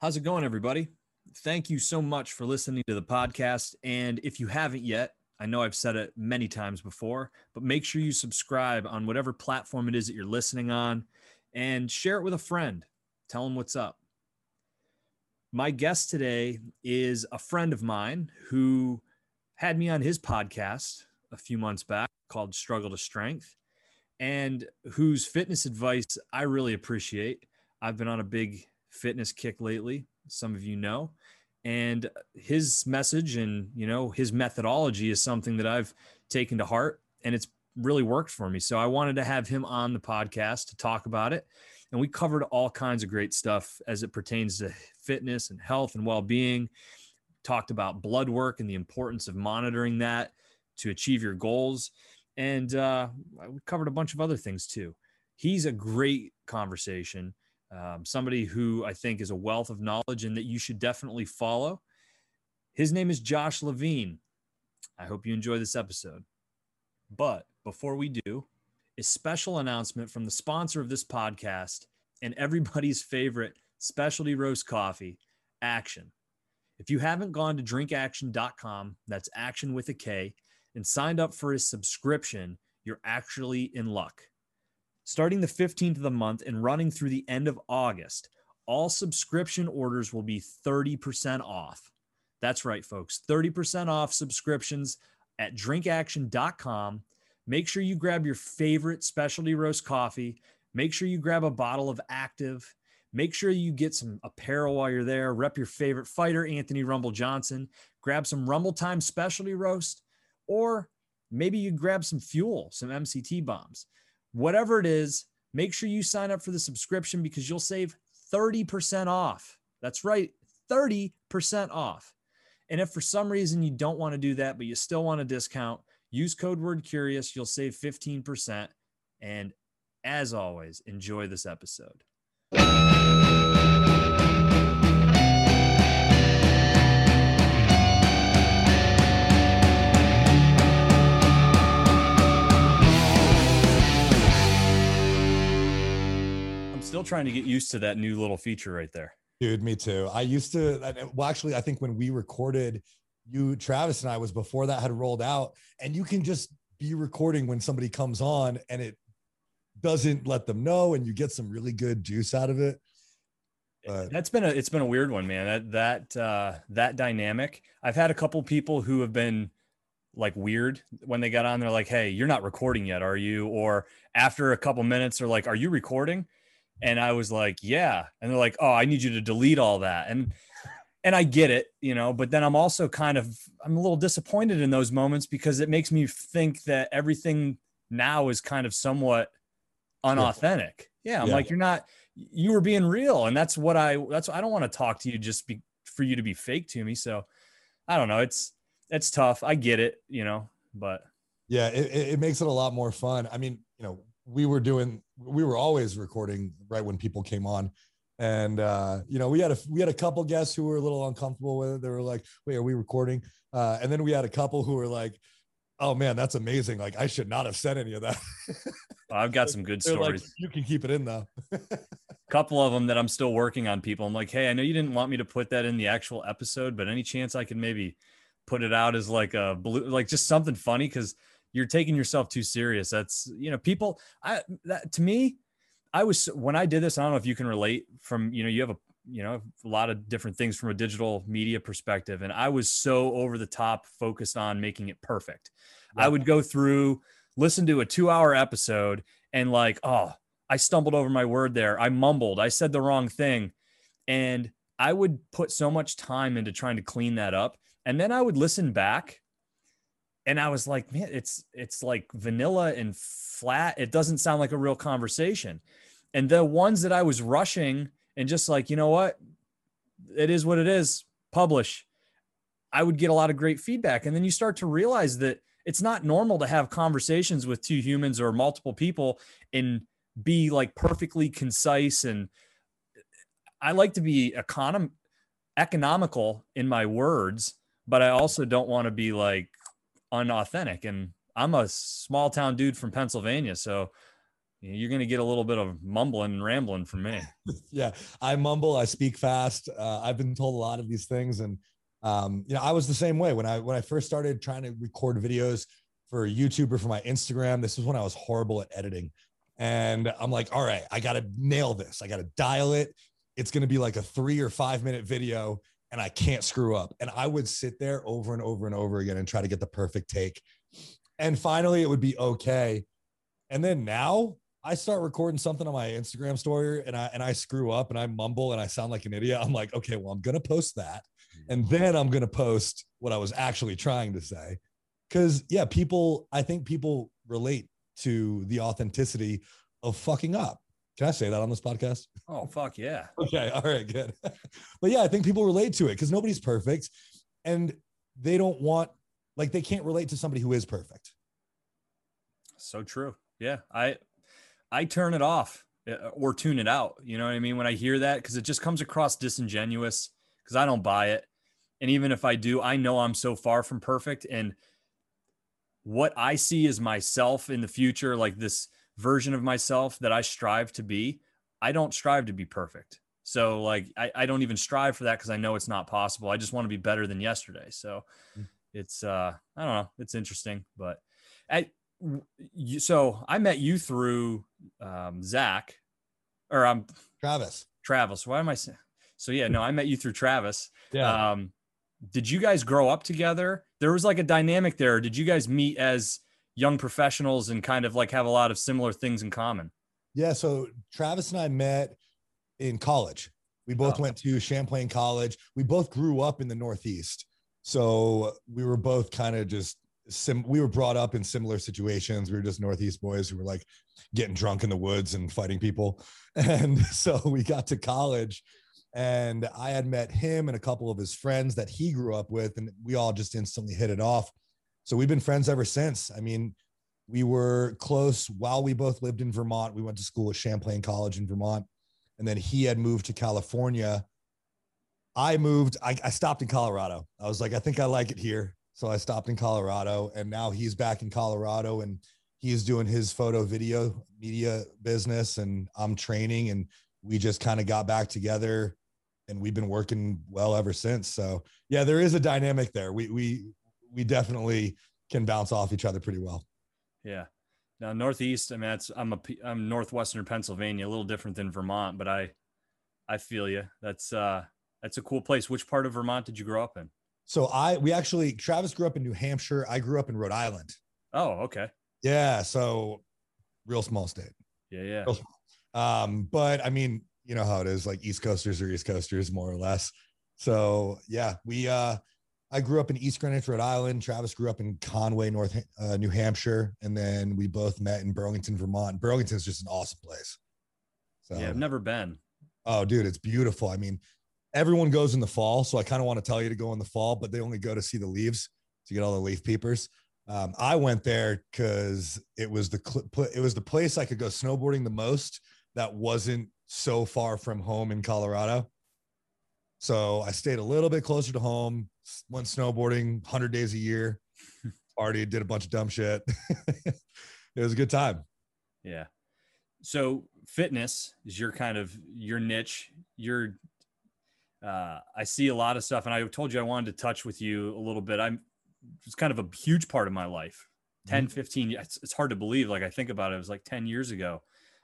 How's it going, everybody? Thank you so much for listening to the podcast. And if you haven't yet, I know I've said it many times before, but make sure you subscribe on whatever platform it is that you're listening on and share it with a friend. Tell them what's up. My guest today is a friend of mine who had me on his podcast a few months back called Struggle to Strength and whose fitness advice I really appreciate. I've been on a big fitness kick lately. Some of you know. And his message and, you know, his methodology is something that I've taken to heart and it's really worked for me. So I wanted to have him on the podcast to talk about it. And we covered all kinds of great stuff as it pertains to fitness and health and well being. Talked about blood work and the importance of monitoring that to achieve your goals. And uh, we covered a bunch of other things too. He's a great conversation um, somebody who I think is a wealth of knowledge and that you should definitely follow. His name is Josh Levine. I hope you enjoy this episode. But before we do, a special announcement from the sponsor of this podcast and everybody's favorite specialty roast coffee, Aktion. If you haven't gone to drinkaktion.com, that's action with a K, and signed up for a subscription, you're actually in luck. Starting the 15th of the month and running through the end of August, all subscription orders will be 30% off. That's right, folks. 30% off subscriptions at drinkaktion.com. Make sure you grab your favorite specialty roast coffee. Make sure you grab a bottle of active. Make sure you get some apparel while you're there. Rep your favorite fighter, Anthony Rumble Johnson. Grab some Rumble Time specialty roast, or maybe you grab some fuel, some MCT bombs whatever it is, make sure you sign up for the subscription because you'll save 30% off. That's right, 30% off. And if for some reason you don't want to do that, but you still want a discount, use code word curious. You'll save 15%. And as always, enjoy this episode. Still trying to get used to that new little feature right there. Dude, me too. I used to, well, actually, I think when we recorded, you, Travis, and I was before that had rolled out, and you can just be recording when somebody comes on and it doesn't let them know, and you get some really good juice out of it. But. That's been a it's been a weird one, man. That that uh, that dynamic. I've had a couple people who have been like weird when they got on. They're like, "Hey, you're not recording yet, are you?" Or after a couple minutes, they're like, "Are you recording?" And I was like, yeah. And they're like, oh, I need you to delete all that. And and I get it, you know, but then I'm also kind of I'm a little disappointed in those moments because it makes me think that everything now is kind of somewhat unauthentic. Yeah, I'm yeah. like you're not you were being real and that's what I that's I don't want to talk to you just be for you to be fake to me. So I don't know, it's it's tough. I get it, you know, but yeah, it, it makes it a lot more fun. I mean, you know, we were doing we were always recording right when people came on. And uh, you know we had a we had a couple guests who were a little uncomfortable with it. They were like wait are we recording? Uh, and then we had a couple who were like oh man that's amazing. Like i should not have said any of that. I've got some good stories like, you can keep it in though. A couple of them that i'm still working on people. I'm like hey i know you didn't want me to put that in the actual episode but any chance i can maybe put it out as like a blue like just something funny? Because you're taking yourself too serious. That's you know, people. I that to me, I was when I did this. I don't know if you can relate. From you know, you have a you know a lot of different things from a digital media perspective, and I was so over the top focused on making it perfect. I would go through, listen to a two hour episode, and like, oh, I stumbled over my word there. I mumbled. I said the wrong thing, and I would put so much time into trying to clean that up. And then I would listen back and I was like, man, it's it's like vanilla and flat. It doesn't sound like a real conversation. And the ones that I was rushing and just like, you know what, it is what it is. Publish. I would get a lot of great feedback, and then you start to realize that it's not normal to have conversations with two humans or multiple people and be like perfectly concise and I like to be econom- economical in my words, but I also don't want to be like unauthentic. And I'm a small town dude from Pennsylvania, so you're going to get a little bit of mumbling and rambling from me. yeah, I mumble, I speak fast. Uh, I've been told a lot of these things, and um, you know, I was the same way when I when I first started trying to record videos for YouTube or for my Instagram. This was when I was horrible at editing, and I'm like, all right, I got to nail this. I got to dial it. It's going to be like a three or five minute video, and I can't screw up. And I would sit there over and over and over again and try to get the perfect take. And finally, it would be okay. And then now I start recording something on my Instagram story and I and I screw up and I mumble and I sound like an idiot. I'm like, okay, well, I'm gonna post that. And then I'm gonna post what I was actually trying to say. Cause yeah, people, I think people relate to the authenticity of fucking up. Can I say that on this podcast? Oh fuck yeah. Okay. All right, good. but yeah, I think people relate to it because nobody's perfect and they don't want like they can't relate to somebody who is perfect. So true. Yeah. I I turn it off uh, or tune it out. You know what I mean? When I hear that, because it just comes across disingenuous because I don't buy it. And even if I do, I know I'm so far from perfect. And what I see as myself in the future, like this version of myself that I strive to be, I don't strive to be perfect. So like I, I don't even strive for that because I know it's not possible. I just want to be better than yesterday. So mm. it's uh I don't know, it's interesting. But I you, so I met you through um, Zach, or I'm um, Travis. Travis. Why am I saying? So yeah, no, I met you through Travis. Yeah. Um, did you guys grow up together? There was like a dynamic there. Did you guys meet as young professionals and kind of like have a lot of similar things in common? Yeah. So Travis and I met in college. We both oh. went to Champlain College. We both grew up in the Northeast. So we were both kind of just sim we were brought up in similar situations. We were just Northeast boys who were like getting drunk in the woods and fighting people. And so we got to college and I had met him and a couple of his friends that he grew up with, and we all just instantly hit it off. So we've been friends ever since. I mean, we were close while we both lived in Vermont. We went to school at Champlain College in Vermont, and then he had moved to California. I moved, I, I stopped in Colorado. I was like, I think I like it here. So I stopped in Colorado and now he's back in Colorado and he's doing his photo video media business and I'm training and we just kind of got back together and we've been working well ever since. So yeah, there is a dynamic there. We we we definitely can bounce off each other pretty well. Yeah. Now Northeast, I mean, that's I'm a I'm northwestern Pennsylvania, a little different than Vermont, but I I feel you. That's uh that's a cool place. Which part of Vermont did you grow up in? So I we actually Travis grew up in New Hampshire. I grew up in Rhode Island. Oh, okay. Yeah, so real small state. Yeah, yeah. Um, but I mean, you know how it is, like East Coasters or East Coasters, more or less. So yeah, we uh I grew up in East Greenwich, Rhode Island. Travis grew up in Conway, North uh, New Hampshire, and then we both met in Burlington, Vermont. Burlington is just an awesome place. So, yeah, I've never been. Oh, dude, it's beautiful. I mean, everyone goes in the fall. So I kind of want to tell you to go in the fall, but they only go to see the leaves to get all the leaf peepers. Um, I went there because it was the cl- it was the place I could go snowboarding the most that wasn't so far from home in Colorado. So I stayed a little bit closer to home, went snowboarding 100 days a year, already did a bunch of dumb shit. it was a good time. Yeah. So fitness is your kind of your niche. You're uh, I see a lot of stuff, and I told you I wanted to touch with you a little bit. I'm it's kind of a huge part of my life. 10, mm-hmm. 15, it's, it's hard to believe. Like I think about it, it was like 10 years ago.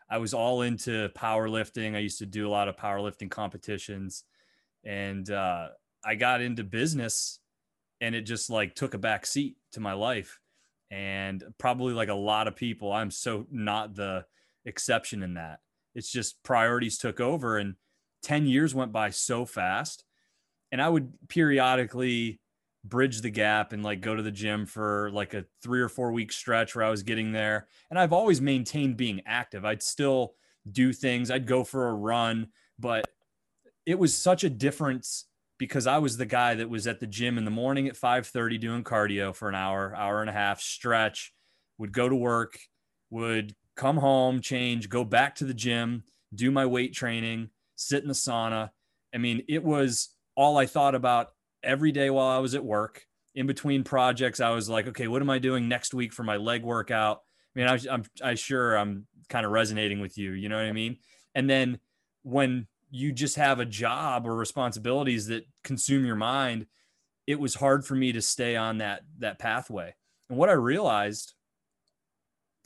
I was all into powerlifting. I used to do a lot of powerlifting competitions and uh, I got into business and it just like took a back seat to my life. And probably like a lot of people, I'm so not the exception in that. It's just priorities took over and 10 years went by so fast. And I would periodically bridge the gap and like go to the gym for like a three or four week stretch where I was getting there. And I've always maintained being active. I'd still do things, I'd go for a run, but it was such a difference because I was the guy that was at the gym in the morning at 5:30 doing cardio for an hour, hour and a half, stretch, would go to work, would come home, change, go back to the gym, do my weight training, sit in the sauna. I mean, it was all I thought about every day while I was at work. In between projects, I was like, okay, what am I doing next week for my leg workout? I mean, I, I'm, I sure I'm kind of resonating with you. You know what I mean? And then when you just have a job or responsibilities that consume your mind, it was hard for me to stay on that that pathway. And what I realized,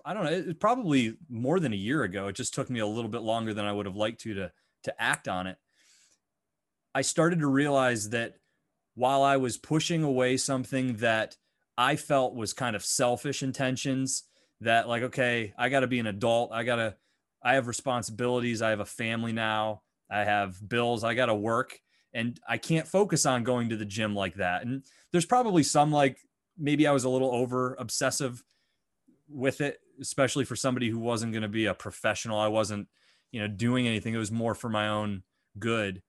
I don't know, it probably more than a year ago. It just took me a little bit longer than I would have liked to to to act on it. I started to realize that while I was pushing away something that I felt was kind of selfish intentions, that like, okay, I got to be an adult. I got to, I have responsibilities. I have a family now. I have bills. I got to work and I can't focus on going to the gym like that. And there's probably some like maybe I was a little over obsessive with it, especially for somebody who wasn't going to be a professional. I wasn't, you know, doing anything. It was more for my own good.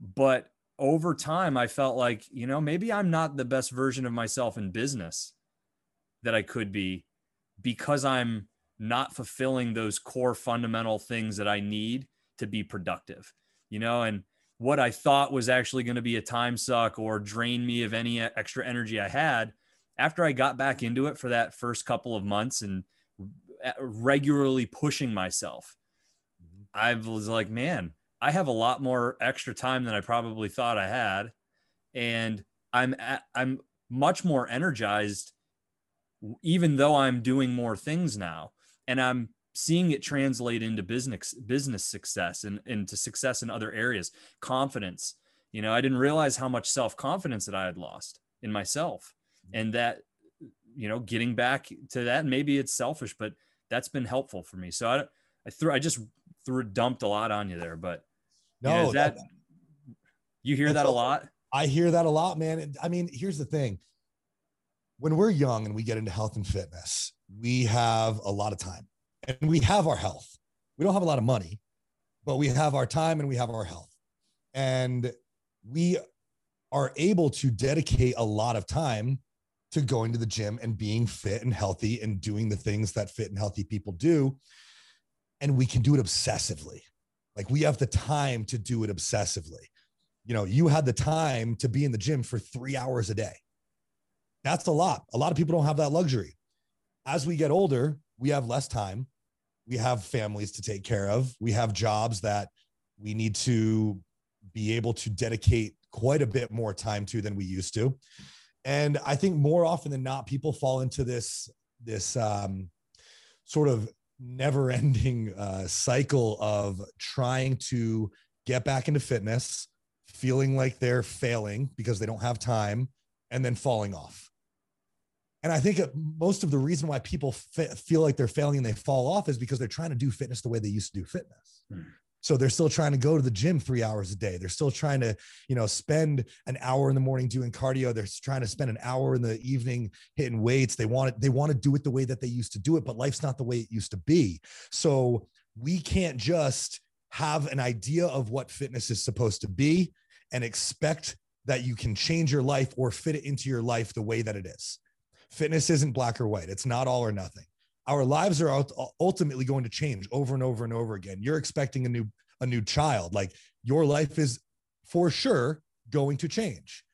But over time, I felt like, you know, maybe I'm not the best version of myself in business that I could be because I'm not fulfilling those core fundamental things that I need to be productive, you know, and what I thought was actually going to be a time suck or drain me of any extra energy I had after I got back into it for that first couple of months and regularly pushing myself. Mm-hmm. I was like, man, I have a lot more extra time than I probably thought I had, and I'm at, I'm much more energized, even though I'm doing more things now, and I'm seeing it translate into business business success and into success in other areas, confidence. You know, I didn't realize how much self confidence that I had lost in myself, mm-hmm. and that you know, getting back to that. Maybe it's selfish, but that's been helpful for me. So I I threw I just threw dumped a lot on you there, but no, you that, that you hear that a lot. I hear that a lot, man. I mean, here's the thing. When we're young and we get into health and fitness, we have a lot of time and we have our health. We don't have a lot of money, but we have our time and we have our health. And we are able to dedicate a lot of time to going to the gym and being fit and healthy and doing the things that fit and healthy people do. And we can do it obsessively. Like we have the time to do it obsessively. You know, you had the time to be in the gym for three hours a day. That's a lot. A lot of people don't have that luxury. As we get older, we have less time. We have families to take care of. We have jobs that we need to be able to dedicate quite a bit more time to than we used to. And I think more often than not, people fall into this this um, sort of never ending uh, cycle of trying to get back into fitness, feeling like they're failing because they don't have time, and then falling off. And I think most of the reason why people feel like they're failing and they fall off is because they're trying to do fitness the way they used to do fitness. Hmm. So they're still trying to go to the gym three hours a day. They're still trying to, you know, spend an hour in the morning doing cardio. They're trying to spend an hour in the evening hitting weights. They want it, they want to do it the way that they used to do it, but life's not the way it used to be. So we can't just have an idea of what fitness is supposed to be and expect that you can change your life or fit it into your life the way that it is. Fitness isn't black or white. It's not all or nothing our lives are ultimately going to change over and over and over again. You're expecting a new a new child. Like your life is for sure going to change.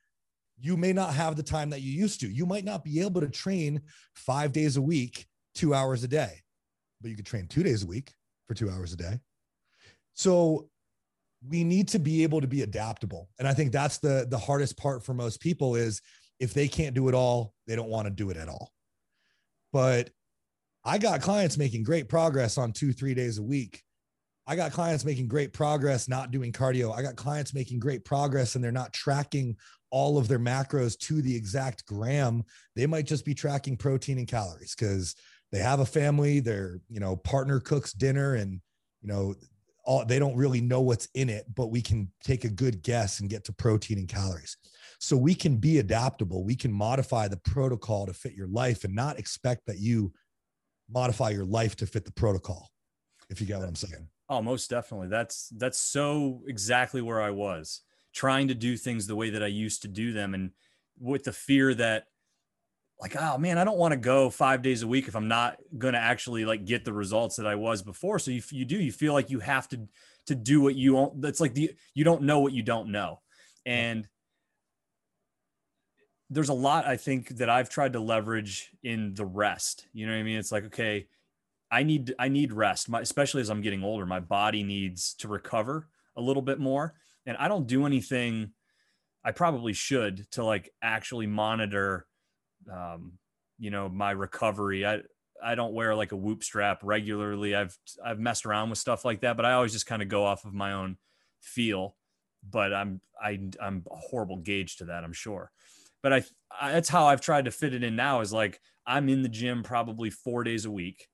You may not have the time that you used to. You might not be able to train 5 days a week, 2 hours a day. But you could train 2 days a week for 2 hours a day. So we need to be able to be adaptable. And I think that's the the hardest part for most people is if they can't do it all, they don't want to do it at all. But I got clients making great progress on two, three days a week. I got clients making great progress not doing cardio. I got clients making great progress and they're not tracking all of their macros to the exact gram. They might just be tracking protein and calories because they have a family, their, you know, partner cooks dinner and, you know, all they don't really know what's in it, but we can take a good guess and get to protein and calories. So we can be adaptable. We can modify the protocol to fit your life and not expect that you modify your life to fit the protocol if you get what i'm saying. Oh most definitely. That's that's so exactly where i was trying to do things the way that i used to do them and with the fear that like oh man i don't want to go five days a week if i'm not going to actually like get the results that i was before. So you, you do you feel like you have to to do what you want that's like the you don't know what you don't know. And there's a lot I think that I've tried to leverage in the rest. You know what I mean? It's like, okay, I need I need rest, my, especially as I'm getting older. My body needs to recover a little bit more, and I don't do anything. I probably should to like actually monitor, um, you know, my recovery. I I don't wear like a whoop strap regularly. I've I've messed around with stuff like that, but I always just kind of go off of my own feel. But I'm I I'm a horrible gauge to that. I'm sure but I, I that's how I've tried to fit it in now is like I'm in the gym probably four days a week,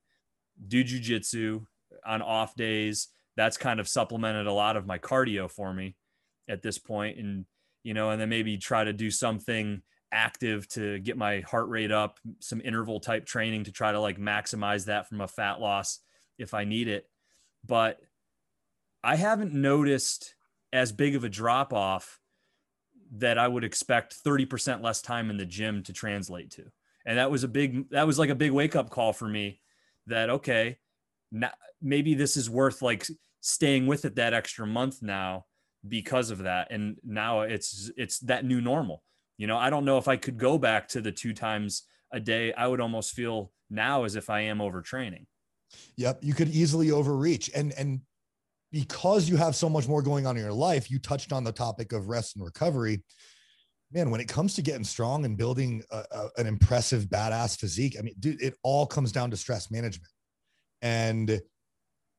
do jujitsu on off days. That's kind of supplemented a lot of my cardio for me at this point, and you know, and then maybe try to do something active to get my heart rate up, some interval type training to try to like maximize that from a fat loss if I need it. But I haven't noticed as big of a drop off that I would expect 30% less time in the gym to translate to. And that was a big, that was like a big wake up call for me that, okay, now, maybe this is worth like staying with it that extra month now because of that. And now it's, it's that new normal. You know, I don't know if I could go back to the two times a day. I would almost feel now as if I am overtraining. Yep. You could easily overreach. And, and because you have so much more going on in your life, you touched on the topic of rest and recovery. Man, when it comes to getting strong and building a, a, an impressive, badass physique, I mean, dude, it all comes down to stress management. And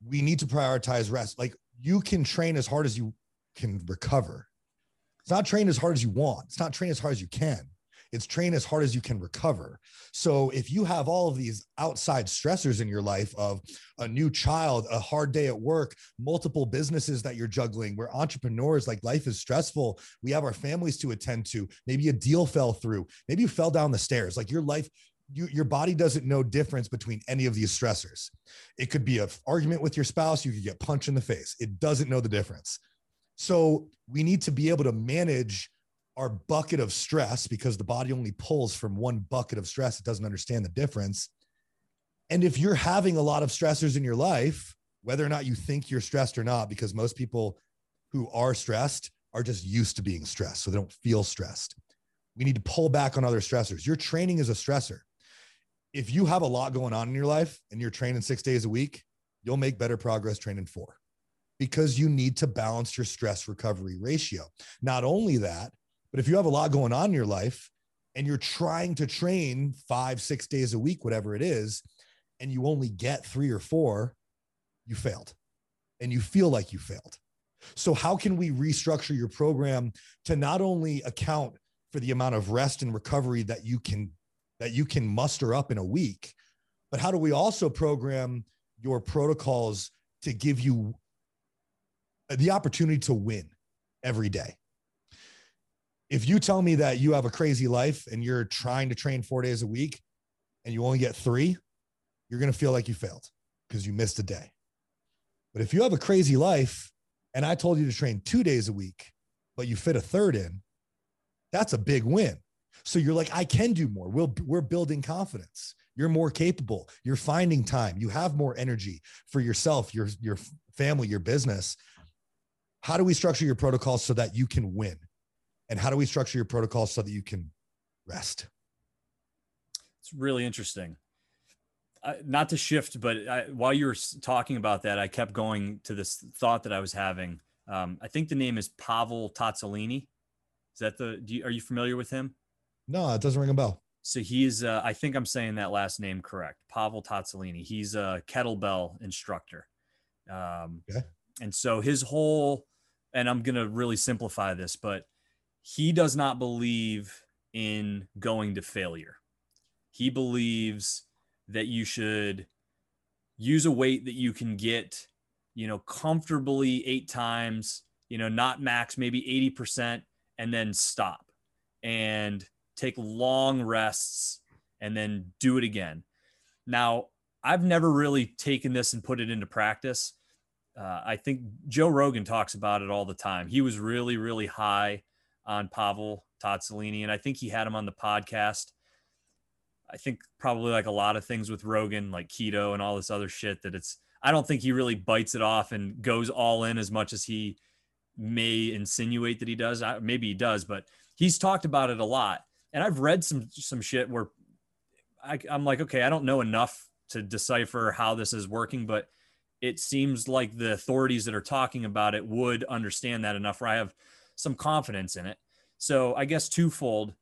we need to prioritize rest. Like you can train as hard as you can recover. It's not train as hard as you want. It's not train as hard as you can. It's train as hard as you can recover. So if you have all of these outside stressors in your life of a new child, a hard day at work, multiple businesses that you're juggling, we're entrepreneurs, like life is stressful. We have our families to attend to. Maybe a deal fell through. Maybe you fell down the stairs. Like your life, you, your body doesn't know difference between any of these stressors. It could be an argument with your spouse. You could get punched in the face. It doesn't know the difference. So we need to be able to manage our bucket of stress because the body only pulls from one bucket of stress. It doesn't understand the difference. And if you're having a lot of stressors in your life, whether or not you think you're stressed or not, because most people who are stressed are just used to being stressed, so they don't feel stressed. We need to pull back on other stressors. Your training is a stressor. If you have a lot going on in your life and you're training six days a week, you'll make better progress training four because you need to balance your stress recovery ratio. Not only that, but if you have a lot going on in your life and you're trying to train five, six days a week, whatever it is, and you only get three or four, you failed and you feel like you failed. So, how can we restructure your program to not only account for the amount of rest and recovery that you can that you can muster up in a week, but how do we also program your protocols to give you the opportunity to win every day? If you tell me that you have a crazy life and you're trying to train four days a week and you only get three, you're going to feel like you failed because you missed a day. But if you have a crazy life and I told you to train two days a week, but you fit a third in, that's a big win. So you're like, I can do more. We'll, we're building confidence. You're more capable. You're finding time. You have more energy for yourself, your, your family, your business. How do we structure your protocol so that you can win? And how do we structure your protocol so that you can rest? It's really interesting. Uh, not to shift but I, while you were talking about that i kept going to this thought that i was having. Um, i think the name is pavel tsatsouline is that the you, are you familiar with him? No it doesn't ring a bell. So he's uh, i think i'm saying that last name correct pavel tsatsouline he's a kettlebell instructor. Um, okay. and so his whole and i'm going to really simplify this but he does not believe in going to failure. He believes that you should use a weight that you can get, you know, comfortably eight times, you know, not max, maybe 80%, and then stop and take long rests and then do it again. Now, I've never really taken this and put it into practice. Uh, I think Joe Rogan talks about it all the time. He was really, really high on Pavel Tsatsouline, and I think he had him on the podcast. I think probably like a lot of things with Rogan, like keto and all this other shit, that it's I don't think he really bites it off and goes all in as much as he may insinuate that he does. Maybe he does, but he's talked about it a lot. and I've read some some shit where I, I'm like, okay, I don't know enough to decipher how this is working, but it seems like the authorities that are talking about it would understand that enough where I have some confidence in it. So I guess twofold,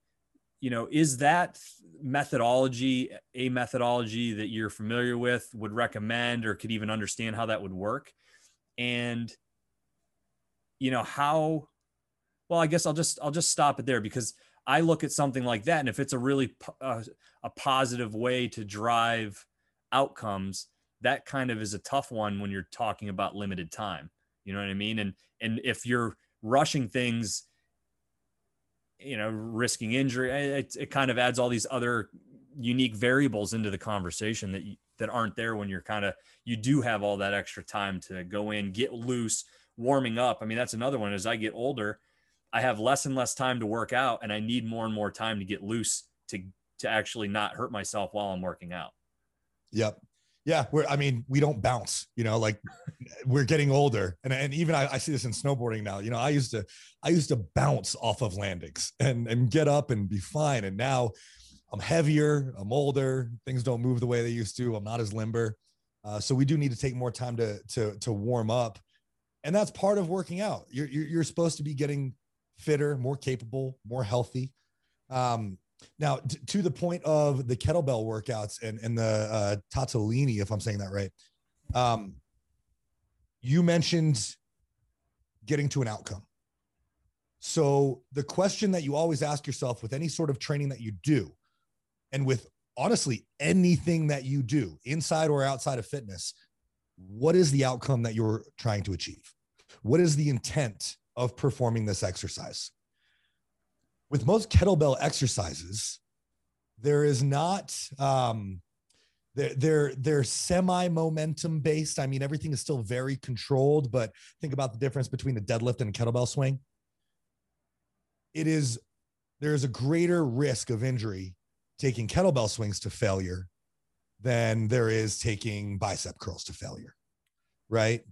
you know, is that methodology a methodology that you're familiar with, would recommend, or could even understand how that would work? And you know, how well, I guess I'll just I'll just stop it there because I look at something like that, and if it's a really uh, a positive way to drive outcomes, that kind of is a tough one when you're talking about limited time. You know what I mean? And and if you're rushing things, you know, risking injury, it, it kind of adds all these other unique variables into the conversation that you, that aren't there when you're kind of you do have all that extra time to go in, get loose, warming up. I mean, that's another one. As I get older, I have less and less time to work out, and I need more and more time to get loose to to actually not hurt myself while I'm working out. Yep. Yeah, we're. I mean, we don't bounce. You know, like we're getting older, and and even I, I see this in snowboarding now. You know, I used to I used to bounce off of landings and and get up and be fine, and now I'm heavier. I'm older. Things don't move the way they used to. I'm not as limber. Uh, so we do need to take more time to to to warm up, and that's part of working out. You're you're, you're supposed to be getting fitter, more capable, more healthy. Um, now, t- to the point of the kettlebell workouts and, and the uh, Tatolini, if I'm saying that right, um, you mentioned getting to an outcome. So, the question that you always ask yourself with any sort of training that you do, and with honestly anything that you do inside or outside of fitness, what is the outcome that you're trying to achieve? What is the intent of performing this exercise. With most kettlebell exercises, there is not um, they're they're they're semi momentum based. I mean, everything is still very controlled, but think about the difference between a deadlift and a kettlebell swing. It is there's a greater risk of injury taking kettlebell swings to failure than there is taking bicep curls to failure, right?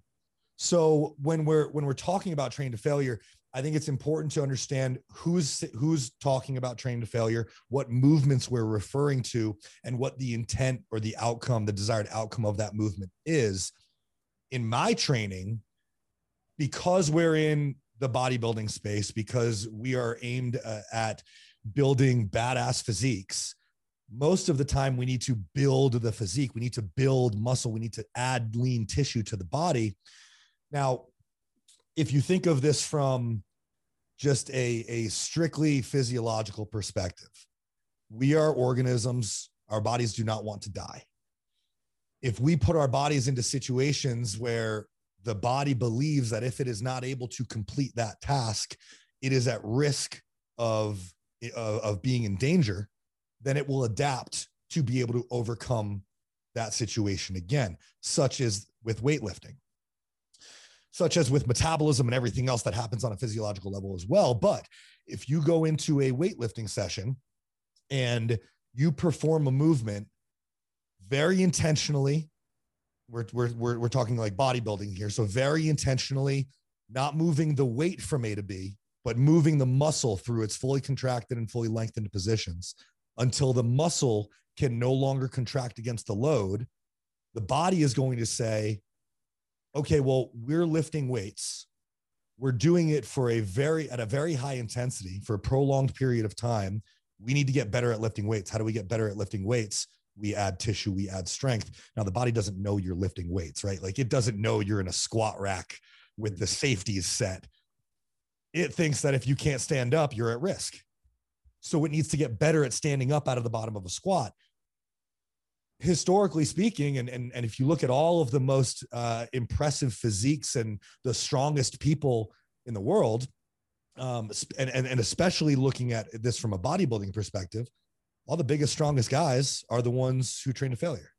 So when we're when we're talking about training to failure, I think it's important to understand who's who's talking about train to failure, what movements we're referring to, and what the intent or the outcome, the desired outcome of that movement is. In my training, because we're in the bodybuilding space, because we are aimed uh, at building badass physiques, most of the time we need to build the physique, we need to build muscle, we need to add lean tissue to the body. Now, if you think of this from just a, a strictly physiological perspective, we are organisms, our bodies do not want to die. If we put our bodies into situations where the body believes that if it is not able to complete that task, it is at risk of, of, of being in danger, then it will adapt to be able to overcome that situation again, such as with weightlifting such as with metabolism and everything else that happens on a physiological level as well. But if you go into a weightlifting session and you perform a movement very intentionally, we're, we're, we're, we're talking like bodybuilding here. So, very intentionally, not moving the weight from A to B, but moving the muscle through its fully contracted and fully lengthened positions until the muscle can no longer contract against the load. The body is going to say, okay, well, we're lifting weights. We're doing it for a very, at a very high intensity for a prolonged period of time. We need to get better at lifting weights. How do we get better at lifting weights? We add tissue, we add strength. Now, the body doesn't know you're lifting weights, right? Like it doesn't know you're in a squat rack with the safeties set. It thinks that if you can't stand up, you're at risk. So it needs to get better at standing up out of the bottom of a squat historically speaking, and, and, and if you look at all of the most uh, impressive physiques and the strongest people in the world, um, and, and, and especially looking at this from a bodybuilding perspective, all the biggest, strongest guys are the ones who train to failure.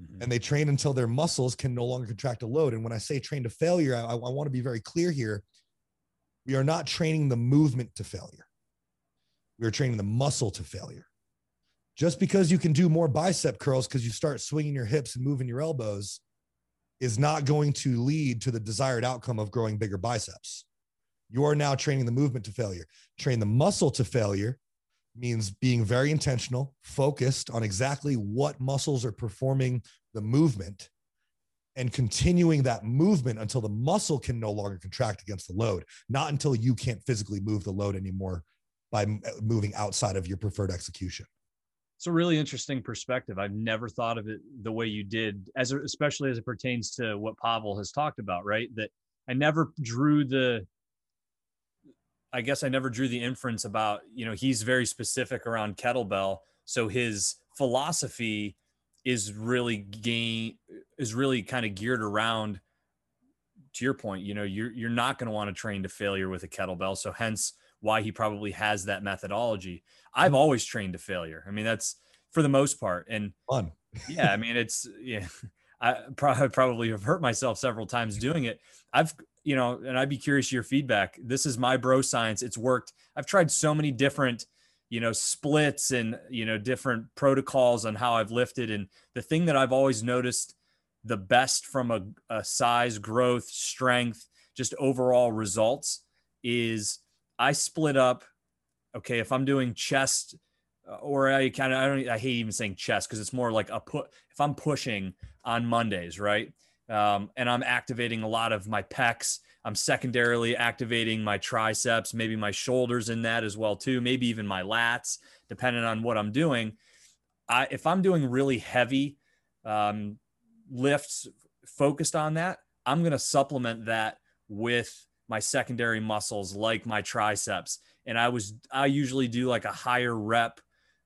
Mm-hmm. And they train until their muscles can no longer contract a load. And when I say train to failure, I, I want to be very clear here. We are not training the movement to failure. We are training the muscle to failure just because you can do more bicep curls because you start swinging your hips and moving your elbows is not going to lead to the desired outcome of growing bigger biceps. You are now training the movement to failure. Train the muscle to failure means being very intentional, focused on exactly what muscles are performing the movement and continuing that movement until the muscle can no longer contract against the load, not until you can't physically move the load anymore by uh, moving outside of your preferred execution. It's a really interesting perspective. I've never thought of it the way you did, as especially as it pertains to what Pavel has talked about, right? That I never drew the I guess I never drew the inference about, you know, he's very specific around kettlebell. So his philosophy is really gain is really kind of geared around to your point, you know, you're you're not going to want to train to failure with a kettlebell. So hence why he probably has that methodology. I've always trained to failure. I mean, that's for the most part. And fun. yeah, I mean, it's yeah. I probably have hurt myself several times doing it. I've you know, and I'd be curious your feedback. This is my bro science. It's worked. I've tried so many different, you know, splits and, you know, different protocols on how I've lifted. And the thing that I've always noticed the best from a, a size, growth, strength, just overall results is I split up. Okay. If I'm doing chest, uh, or I kind of, I don't, I hate even saying chest because it's more like a put, if I'm pushing on Mondays, right? um, and I'm activating a lot of my pecs. I'm secondarily activating my triceps, maybe my shoulders in that as well too, maybe even my lats, depending on what I'm doing. I, if I'm doing really heavy um, lifts focused on that, I'm going to supplement that with my secondary muscles like my triceps. And I was I usually do like a higher rep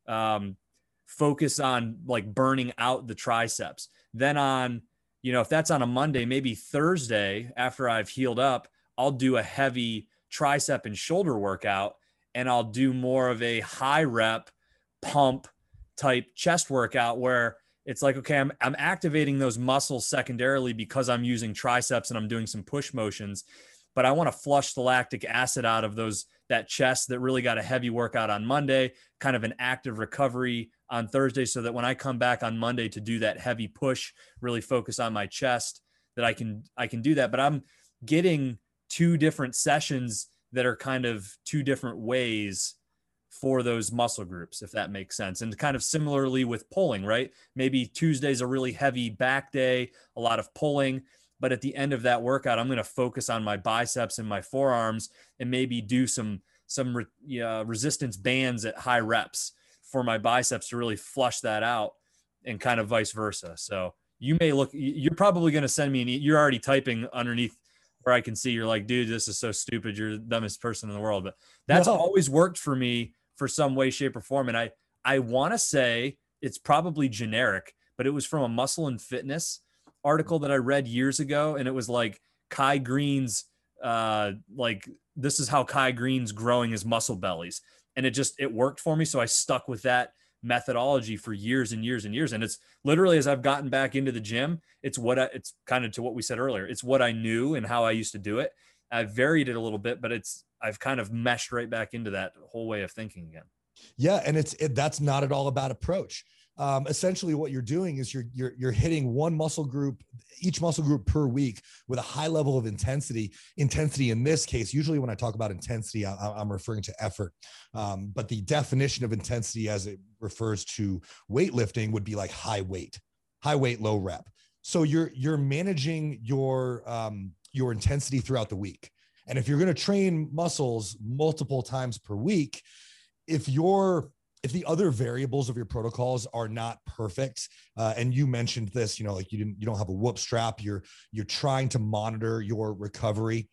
um, focus on like burning out the triceps. Then on you know, if that's on a Monday, maybe Thursday after I've healed up, I'll do a heavy tricep and shoulder workout and I'll do more of a high rep pump type chest workout where it's like, okay, I'm, I'm activating those muscles secondarily because I'm using triceps and I'm doing some push motions, but I want to flush the lactic acid out of those, that chest that really got a heavy workout on Monday, kind of an active recovery on Thursday so that when I come back on Monday to do that heavy push, really focus on my chest, that I can I can do that. But I'm getting two different sessions that are kind of two different ways for those muscle groups, if that makes sense. And kind of similarly with pulling, right? Maybe Tuesday's a really heavy back day, a lot of pulling. But at the end of that workout, I'm going to focus on my biceps and my forearms and maybe do some some re, uh, resistance bands at high reps for my biceps to really flush that out and kind of vice versa. So you may look, you're probably going to send me an, e- you're already typing underneath where I can see you're like, dude, this is so stupid. You're the dumbest person in the world. But that's no. always worked for me for some way, shape, or form. And I, I want to say it's probably generic, but it was from a muscle and fitness article that I read years ago. And it was like Kai Greene's uh, like, this is how Kai Greene's growing his muscle bellies. And it just it worked for me so i stuck with that methodology for years and years and years. And it's literally as i've gotten back into the gym it's what I, it's kind of to what we said earlier it's what i knew and how i used to do it. I've varied it a little bit but it's i've kind of meshed right back into that whole way of thinking again. Yeah and it's it, that's not at all about approach um, essentially what you're doing is you're, you're you're hitting one muscle group each muscle group per week with a high level of intensity intensity in this case usually when i talk about intensity I, am referring to effort. Um, but the definition of intensity as it refers to weightlifting would be like high weight high weight low rep. So you're you're managing your um, your intensity throughout the week. And if you're going to train muscles multiple times per week if you're if the other variables of your protocols are not perfect uh, and you mentioned this you know like you didn't you don't have a whoop strap you're you're trying to monitor your recovery.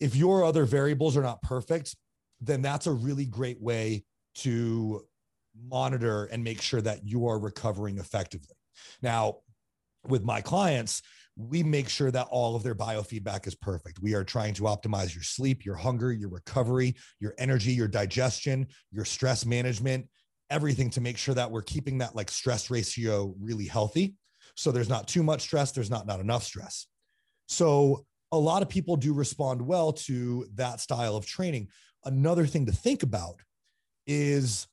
If your other variables are not perfect then that's a really great way to monitor and make sure that you are recovering effectively. Now with my clients we make sure that all of their biofeedback is perfect. We are trying to optimize your sleep, your hunger, your recovery, your energy, your digestion, your stress management, everything to make sure that we're keeping that like stress ratio really healthy. So there's not too much stress, there's not not enough stress. So a lot of people do respond well to that style of training. Another thing to think about is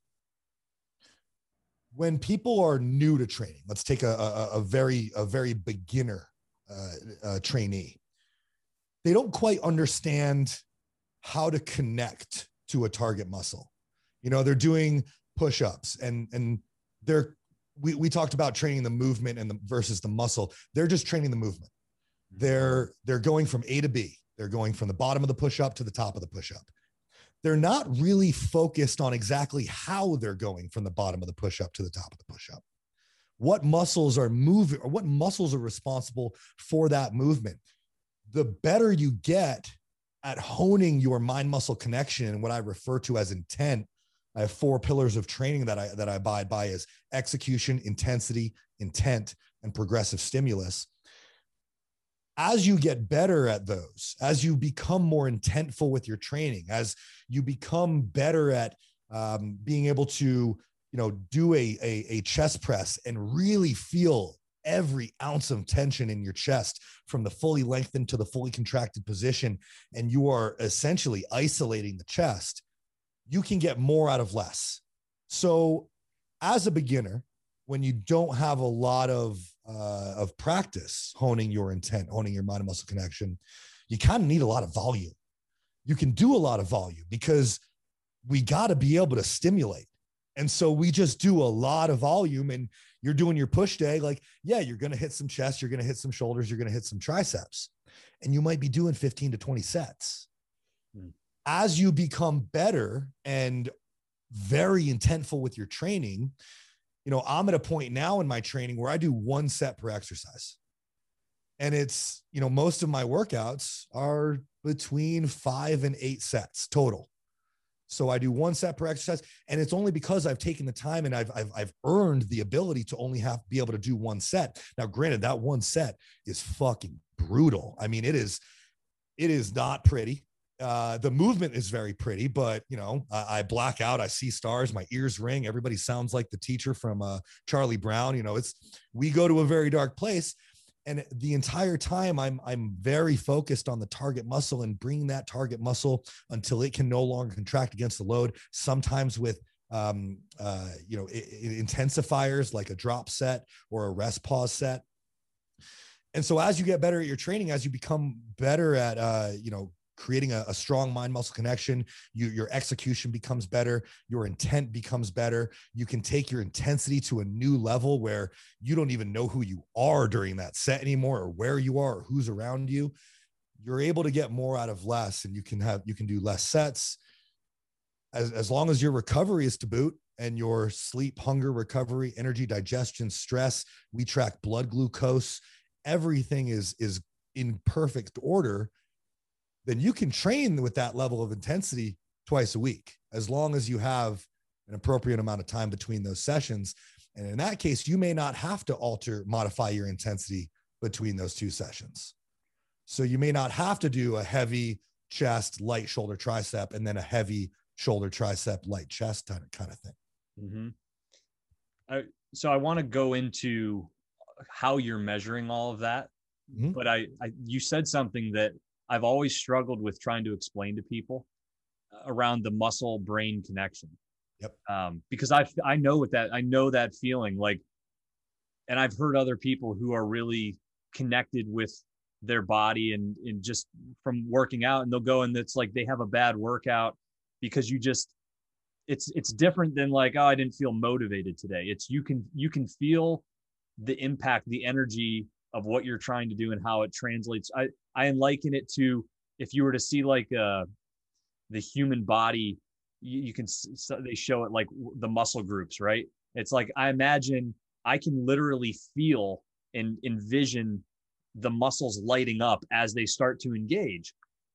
when people are new to training let's take a, a, a, very a very beginner uh, uh, trainee. They don't quite understand how to connect to a target muscle. You know, they're doing push-ups and and they're we, we talked about training the movement and the versus the muscle. They're just training the movement. They're they're going from A to B. They're going from the bottom of the push-up to the top of the push-up. They're not really focused on exactly how they're going from the bottom of the push-up to the top of the push-up. What muscles are moving or what muscles are responsible for that movement? The better you get at honing your mind muscle connection and what I refer to as intent I have four pillars of training that I that I abide by is execution, intensity, intent, and progressive stimulus. As you get better at those, as you become more intentful with your training, as you become better at um, being able to, you know, do a, a, a chest press and really feel every ounce of tension in your chest from the fully lengthened to the fully contracted position, and you are essentially isolating the chest you can get more out of less. So, as a beginner, when you don't have a lot of uh, of practice honing your intent, honing your mind muscle connection, you kind of need a lot of volume. You can do a lot of volume because we got to be able to stimulate. And so we just do a lot of volume and you're doing your push day. Like, yeah, you're going to hit some chest, you're going to hit some shoulders, you're going to hit some triceps, and you might be doing 15 to 20 sets. Hmm as you become better and very intentful with your training, you know, I'm at a point now in my training where I do one set per exercise. And it's, you know, most of my workouts are between five and eight sets total. So I do one set per exercise, and it's only because I've taken the time and I've, I've I've earned the ability to only have be able to do one set. Now, granted, that one set is fucking brutal. I mean, it is it is not pretty. Uh, the movement is very pretty, but you know, I, I, black out. I see stars. My ears ring. Everybody sounds like the teacher from uh, Charlie Brown. You know, it's we go to a very dark place, and the entire time I'm I'm very focused on the target muscle and bringing that target muscle until it can no longer contract against the load. Sometimes with um, uh, you know intensifiers like a drop set or a rest pause set. And so as you get better at your training, as you become better at uh, you know creating a, a strong mind muscle connection. You, your execution becomes better. Your intent becomes better. You can take your intensity to a new level where you don't even know who you are during that set anymore or where you are or who's around you. You're able to get more out of less and you can have you can do less sets. As, as long as your recovery is to boot and your sleep hunger recovery energy digestion stress we track blood glucose everything is is in perfect order then you can train with that level of intensity twice a week as long as you have an appropriate amount of time between those sessions. And in that case, you may not have to alter, modify your intensity between those two sessions. So you may not have to do a heavy chest, light shoulder, tricep, and then a heavy shoulder, tricep, light chest kind of, kind of thing. Mm-hmm. I, so I want to go into how you're measuring all of that. Mm-hmm. But I, I, you said something that I've always struggled with trying to explain to people uh, around the muscle brain connection. Yep. Um, because I I know what that I know that feeling like, and I've heard other people who are really connected with their body and and just from working out, and they'll go and it's like they have a bad workout because you just it's it's different than like oh I didn't feel motivated today. It's you can you can feel the impact, the energy of what you're trying to do and how it translates. I I liken it to if you were to see like uh, the human body, you, you can so they show it like the muscle groups, right? It's like I imagine I can literally feel and envision the muscles lighting up as they start to engage.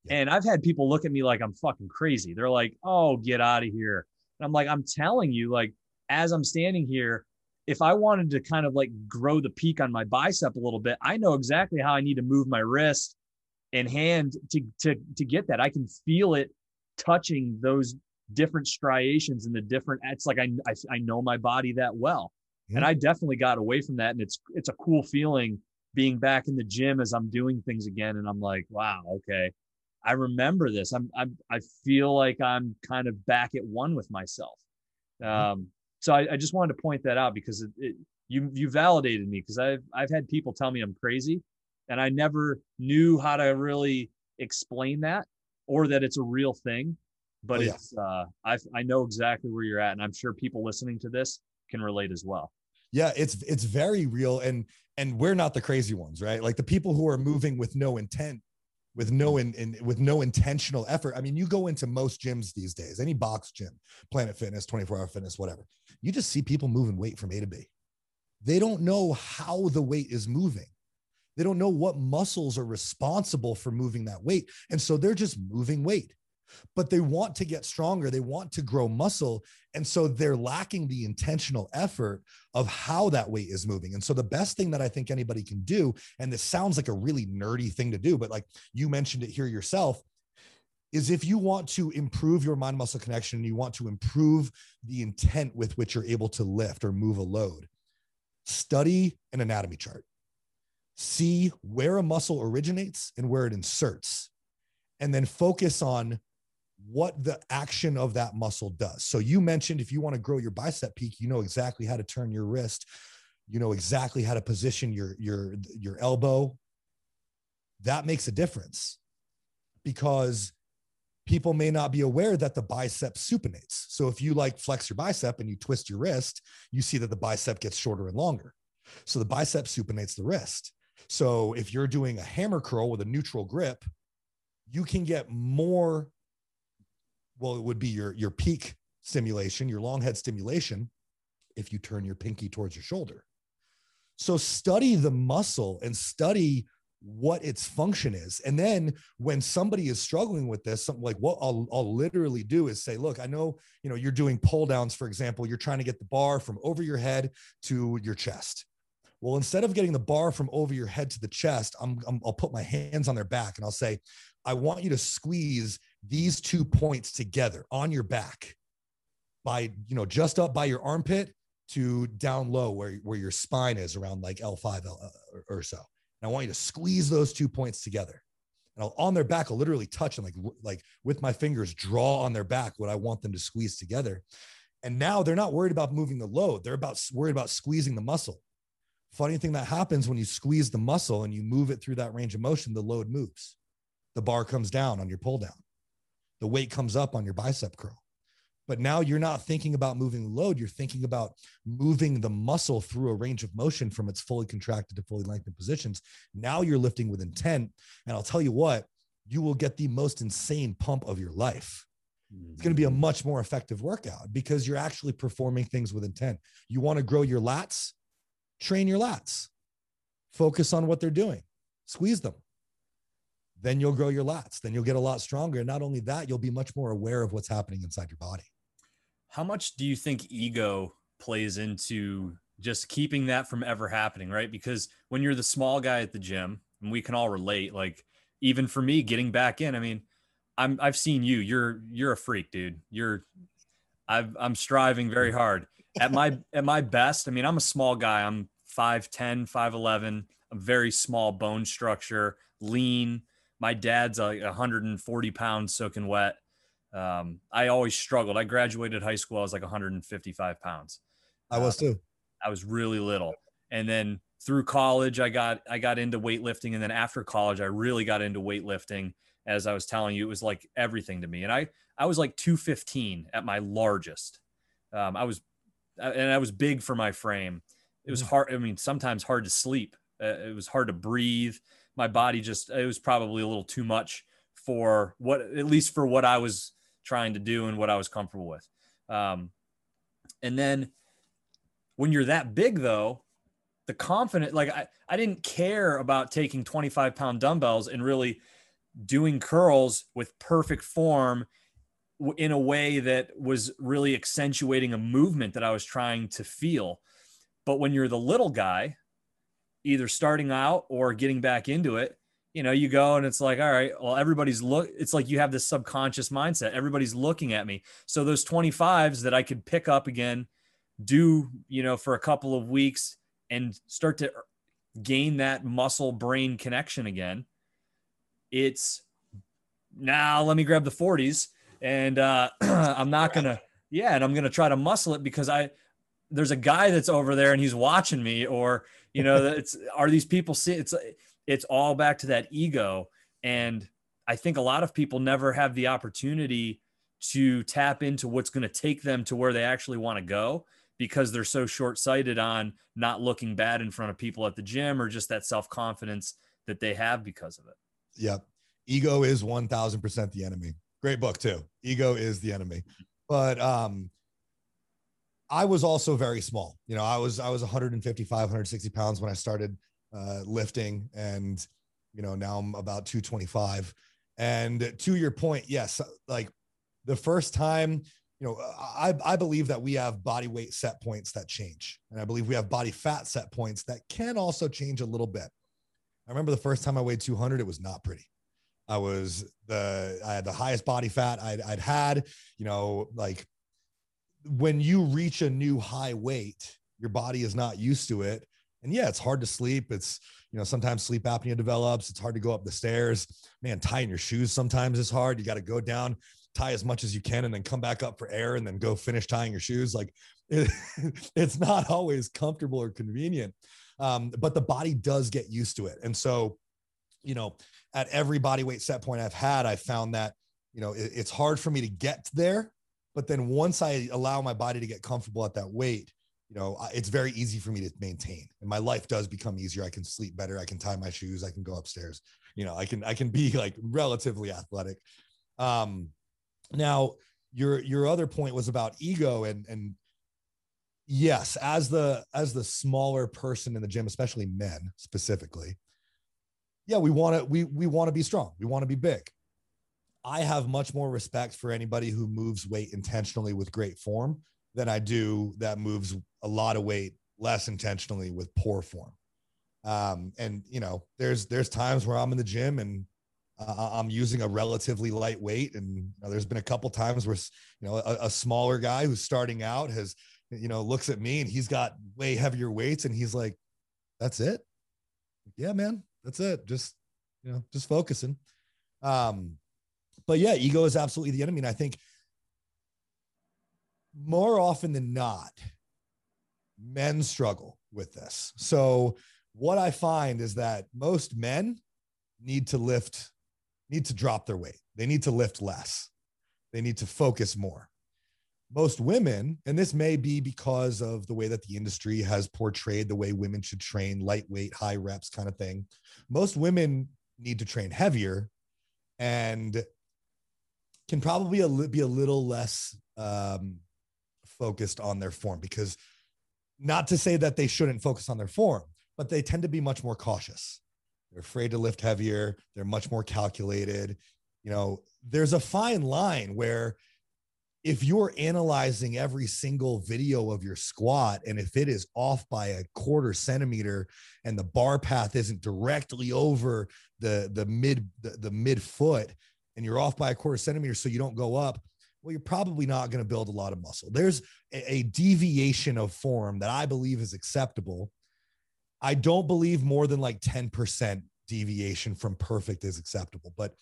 And I've had people look at me like I'm fucking crazy. They're like, "Oh, get out of here." And I'm like, "I'm telling you, like, as I'm standing here, if I wanted to kind of like grow the peak on my bicep a little bit, I know exactly how I need to move my wrist and hand to to to get that. I can feel it touching those different striations and the different. It's like I I, I know my body that well, mm-hmm. and I definitely got away from that. And it's it's a cool feeling being back in the gym as I'm doing things again, and I'm like, wow, okay, I remember this. I'm I'm I feel like I'm kind of back at one with myself. Um, so I, I, just wanted to point that out because it, it, you you validated me because I've I've had people tell me I'm crazy, and I never knew how to really explain that or that it's a real thing. but oh, yeah. it's uh, I I know exactly where you're at, and I'm sure people listening to this can relate as well. Yeah, it's it's very real, and and we're not the crazy ones, right? Like the people who are moving with no intent, with no in, in with no intentional effort. I mean, you go into most gyms these days, any box gym, Planet Fitness, 24 Hour Fitness, whatever. You just see people moving weight from A to B. They don't know how the weight is moving. They don't know what muscles are responsible for moving that weight. And so they're just moving weight but they want to get stronger. They want to grow muscle. And so they're lacking the intentional effort of how that weight is moving. And so the best thing that I think anybody can do, and this sounds like a really nerdy thing to do, but like you mentioned it here yourself, is if you want to improve your mind muscle connection and you want to improve the intent with which you're able to lift or move a load, study an anatomy chart. See where a muscle originates and where it inserts, and then focus on what the action of that muscle does. So you mentioned if you want to grow your bicep peak, you know exactly how to turn your wrist, you know exactly how to position your your your elbow. That makes a difference because people may not be aware that the bicep supinates. So if you like flex your bicep and you twist your wrist, you see that the bicep gets shorter and longer. So the bicep supinates the wrist. So if you're doing a hammer curl with a neutral grip, you can get more well, it would be your your peak stimulation, your long head stimulation, if you turn your pinky towards your shoulder. So study the muscle and study what its function is. And then when somebody is struggling with this, something like what I'll, I'll literally do is say, look, I know, you know, you're doing pull downs, for example, you're trying to get the bar from over your head to your chest. Well, instead of getting the bar from over your head to the chest, I'm, i will put my hands on their back and I'll say, I want you to squeeze these two points together on your back by, you know, just up by your armpit to down low where, where your spine is around like L5 L, uh, or, or so. And I want you to squeeze those two points together. And I'll on their back, I'll literally touch and like, like with my fingers, draw on their back what I want them to squeeze together. And now they're not worried about moving the load. They're about worried about squeezing the muscle. Funny thing that happens when you squeeze the muscle and you move it through that range of motion, the load moves the bar comes down on your pull down. The weight comes up on your bicep curl. But now you're not thinking about moving the load. You're thinking about moving the muscle through a range of motion from its fully contracted to fully lengthened positions. Now you're lifting with intent. And I'll tell you what, you will get the most insane pump of your life. It's going to be a mm-hmm. much more effective workout because you're actually performing things with intent. You want to grow your lats, train your lats, focus on what they're doing, squeeze them then you'll grow your lats. Then you'll get a lot stronger. And not only that, you'll be much more aware of what's happening inside your body. How much do you think ego plays into just keeping that from ever happening? Right. Because when you're the small guy at the gym, and we can all relate, like even for me getting back in, I mean, I'm I've seen you. You're you're a freak, dude. You're I've I'm striving very hard. At my at my best, I mean, I'm a small guy. I'm 5'10, 5'11, a very small bone structure, lean, my dad's like 140 pounds soaking wet. Um, I always struggled. I graduated high school. I was like 155 pounds. I was uh, too. I was really little. And then through college, I got, I got into weightlifting. And then after college, I really got into weightlifting. As I was telling you, it was like everything to me. And I, I was like 215 at my largest. Um, I was, and I was big for my frame. It was mm. hard. I mean, sometimes hard to sleep. Uh, it was hard to breathe my body just it was probably a little too much for what at least for what I was trying to do and what I was comfortable with. Um, and then when you're that big though, the confident like I, I didn't care about taking 25 pound dumbbells and really doing curls with perfect form in a way that was really accentuating a movement that I was trying to feel. But when you're the little guy, either starting out or getting back into it you know you go and it's like all right well everybody's look it's like you have this subconscious mindset. Everybody's looking at me. So those 25s that i could pick up again do you know for a couple of weeks and start to gain that muscle brain connection again it's now let me grab the 40s and uh i'm not gonna yeah and i'm gonna try to muscle it because i there's a guy that's over there and he's watching me or you know it's are these people see it's it's all back to that ego and i think a lot of people never have the opportunity to tap into what's going to take them to where they actually want to go because they're so short-sighted on not looking bad in front of people at the gym or just that self-confidence that they have because of it. Yep. Ego is 1000% the enemy. Great book too. Ego is the enemy. But um I was also very small. You know, I was I was 155, 160 pounds when I started uh, lifting, and you know now I'm about 225. And to your point, yes, like the first time, you know, I I believe that we have body weight set points that change, and I believe we have body fat set points that can also change a little bit. I remember the first time I weighed 200, it was not pretty. I was the I had the highest body fat I'd, I'd had. You know, like when you reach a new high weight, your body is not used to it. And yeah, it's hard to sleep. It's, you know, sometimes sleep apnea develops. It's hard to go up the stairs. Man, tying your shoes sometimes is hard. You got to go down, tie as much as you can, and then come back up for air and then go finish tying your shoes. Like it, it's not always comfortable or convenient. Um, but the body does get used to it. And so, you know, at every body weight set point I've had, I found that, you know, it, it's hard for me to get there but then once I allow my body to get comfortable at that weight, you know, it's very easy for me to maintain and my life does become easier. I can sleep better. I can tie my shoes. I can go upstairs. You know, I can, I can be like relatively athletic. Um, now your, your other point was about ego and, and yes, as the, as the smaller person in the gym, especially men specifically, yeah, we want to, we, we want to be strong. We want to be big. I have much more respect for anybody who moves weight intentionally with great form than I do that moves a lot of weight less intentionally with poor form. Um, and you know, there's there's times where I'm in the gym and uh, I'm using a relatively light weight, and you know, there's been a couple times where you know a, a smaller guy who's starting out has you know looks at me and he's got way heavier weights, and he's like, "That's it, yeah, man, that's it. Just you know, just focusing." Um, but yeah, ego is absolutely the enemy. And I think more often than not, men struggle with this. So what I find is that most men need to lift, need to drop their weight. They need to lift less. They need to focus more. Most women, and this may be because of the way that the industry has portrayed the way women should train lightweight, high reps kind of thing. Most women need to train heavier and can probably be a little less um, focused on their form because not to say that they shouldn't focus on their form, but they tend to be much more cautious. They're afraid to lift heavier. They're much more calculated. You know, there's a fine line where if you're analyzing every single video of your squat and if it is off by a quarter centimeter and the bar path isn't directly over the the mid the, the mid foot and you're off by a quarter centimeter so you don't go up, well, you're probably not going to build a lot of muscle. There's a, a deviation of form that I believe is acceptable. I don't believe more than like 10% deviation from perfect is acceptable, but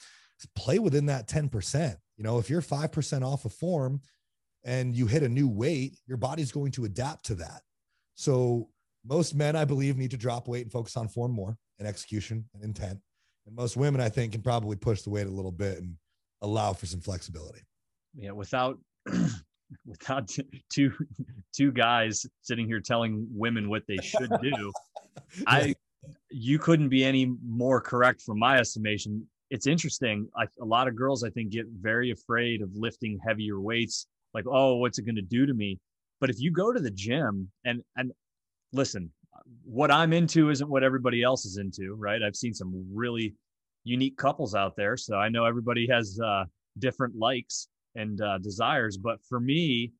play within that 10%. You know, if you're 5% off of form and you hit a new weight, your body's going to adapt to that. So most men, I believe, need to drop weight and focus on form more and execution and intent. And most women, I think, can probably push the weight a little bit and allow for some flexibility. Yeah, without without two two guys sitting here telling women what they should do, I you couldn't be any more correct from my estimation. It's interesting. I, a lot of girls, I think, get very afraid of lifting heavier weights. Like, oh, what's it going to do to me? But if you go to the gym and and listen, what I'm into isn't what everybody else is into, right? I've seen some really unique couples out there, so I know everybody has uh, different likes and uh, desires. But for me,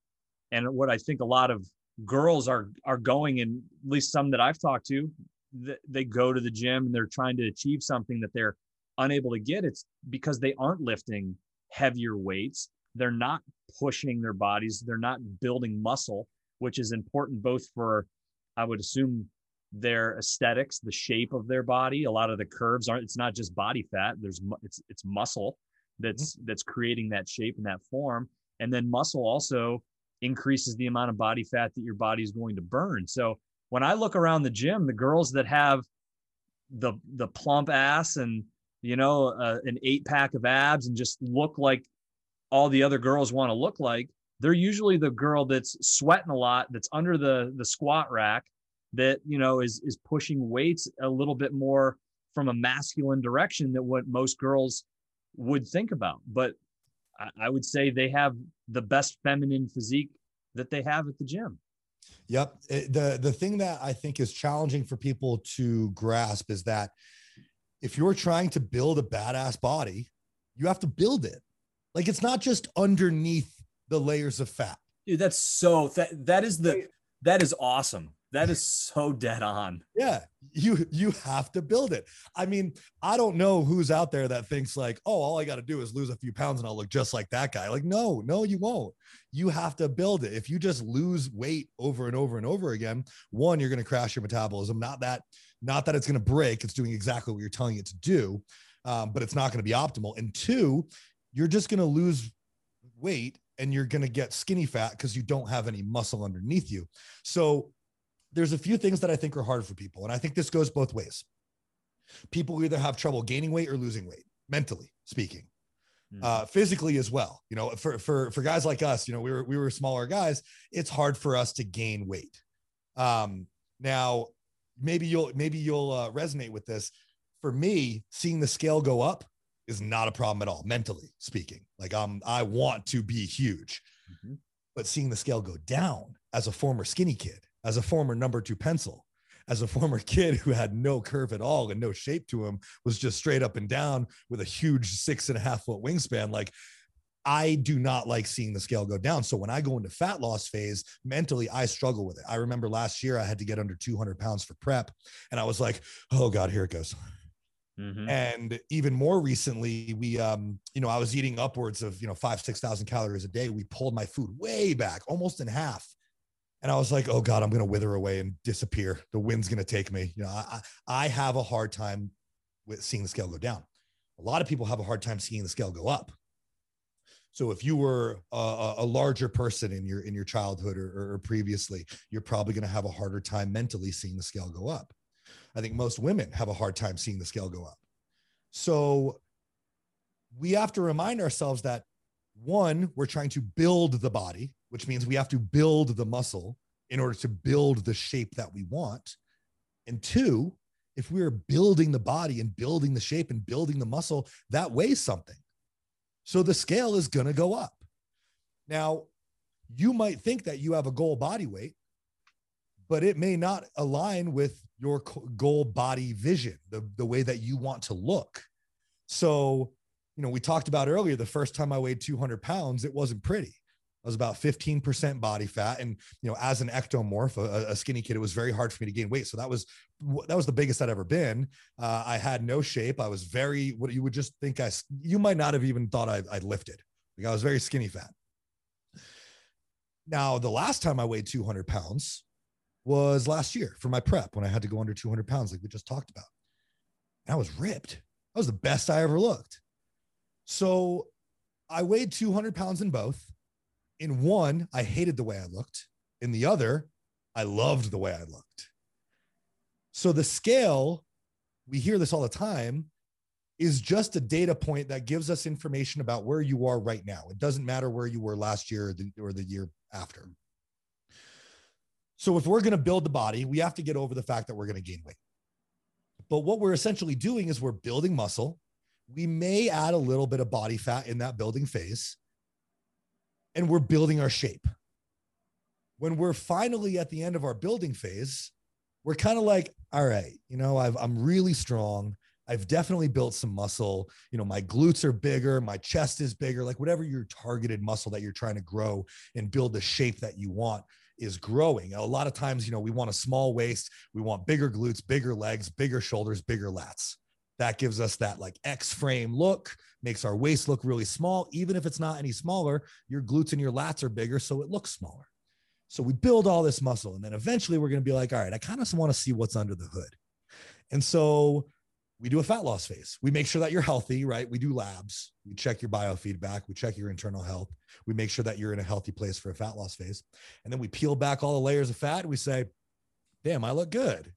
and what I think a lot of girls are are going, and at least some that I've talked to, th- they go to the gym and they're trying to achieve something that they're unable to get. It's because they aren't lifting heavier weights. They're not pushing their bodies. They're not building muscle, which is important both for I would assume their aesthetics, the shape of their body. A lot of the curves aren't. It's not just body fat. There's it's it's muscle that's mm-hmm. that's creating that shape and that form. And then muscle also increases the amount of body fat that your body is going to burn. So when I look around the gym, the girls that have the the plump ass and you know uh, an eight pack of abs and just look like all the other girls want to look like, they're usually the girl that's sweating a lot, that's under the the squat rack, that you know is is pushing weights a little bit more from a masculine direction than what most girls would think about. But I, I would say they have the best feminine physique that they have at the gym. Yep. It, the the thing that I think is challenging for people to grasp is that if you're trying to build a badass body, you have to build it. Like it's not just underneath the layers of fat. Dude, that's so that that is the that is awesome. That is so dead on. Yeah, you you have to build it. I mean, I don't know who's out there that thinks like, "Oh, all I got to do is lose a few pounds and I'll look just like that guy." Like, no, no, you won't. You have to build it. If you just lose weight over and over and over again, one, you're going to crash your metabolism. Not that not that it's going to break, it's doing exactly what you're telling it to do. Um, but it's not going to be optimal. And two, you're just going to lose weight and you're going to get skinny fat because you don't have any muscle underneath you. So there's a few things that I think are hard for people. And I think this goes both ways. People either have trouble gaining weight or losing weight, mentally speaking. Mm-hmm. Uh, physically as well. You know, for for for guys like us, you know, we were we were smaller guys. It's hard for us to gain weight. Um, now, maybe you'll maybe you'll uh, resonate with this. For me, seeing the scale go up is not a problem at all, mentally speaking. Like I'm, I want to be huge, mm-hmm. but seeing the scale go down as a former skinny kid as a former number two pencil, as a former kid who had no curve at all and no shape to him, was just straight up and down with a huge six and a half foot wingspan. Like, I do not like seeing the scale go down. So when I go into fat loss phase, mentally, I struggle with it. I remember last year I had to get under 200 pounds for prep, and I was like, oh God, here it goes. Mm-hmm. And even more recently, we, um, you know, I was eating upwards of, you know, five, 6,000 calories a day. We pulled my food way back, almost in half and I was like, oh God, I'm going to wither away and disappear. The wind's going to take me. You know, I, I have a hard time with seeing the scale go down. A lot of people have a hard time seeing the scale go up. So if you were a, a larger person in your in your childhood or, or previously, you're probably going to have a harder time mentally seeing the scale go up. I think most women have a hard time seeing the scale go up. So we have to remind ourselves that one, we're trying to build the body, which means we have to build the muscle in order to build the shape that we want. And two, if we're building the body and building the shape and building the muscle, that weighs something. So the scale is going to go up. Now, you might think that you have a goal body weight, but it may not align with your goal body vision, the, the way that you want to look. So, you know, we talked about earlier the first time I weighed 200 pounds, it wasn't pretty. I was about 15% body fat. And, you know, as an ectomorph, a, a, skinny kid, it was very hard for me to gain weight. So that was, that was the biggest I'd ever been. Uh, I had no shape. I was very, what you would just think I, you might not have even thought I, I lifted. Like I was very skinny fat. Now, the last time I weighed 200 pounds was last year for my prep when I had to go under 200 pounds, like we just talked about. And I was ripped. That was the best I ever looked. So I weighed 200 pounds in both in one, I hated the way I looked. In the other, I loved the way I looked. So the scale, we hear this all the time, is just a data point that gives us information about where you are right now. It doesn't matter where you were last year or the, or the year after. So if we're going to build the body, we have to get over the fact that we're going to gain weight. But what we're essentially doing is we're building muscle. We may add a little bit of body fat in that building phase and we're building our shape. When we're finally at the end of our building phase, we're kind of like, all right, you know, I've, I'm really strong. I've definitely built some muscle. You know, my glutes are bigger, my chest is bigger, like whatever your targeted muscle that you're trying to grow and build the shape that you want is growing. A lot of times, you know, we want a small waist, we want bigger glutes, bigger legs, bigger shoulders, bigger lats. That gives us that like X frame look, makes our waist look really small. Even if it's not any smaller, your glutes and your lats are bigger, so it looks smaller. So we build all this muscle, and then eventually we're going to be like, all right, I kind of want to see what's under the hood. And so we do a fat loss phase. We make sure that you're healthy, right? We do labs. We check your biofeedback. We check your internal health. We make sure that you're in a healthy place for a fat loss phase. And then we peel back all the layers of fat. And we say, damn, I look good.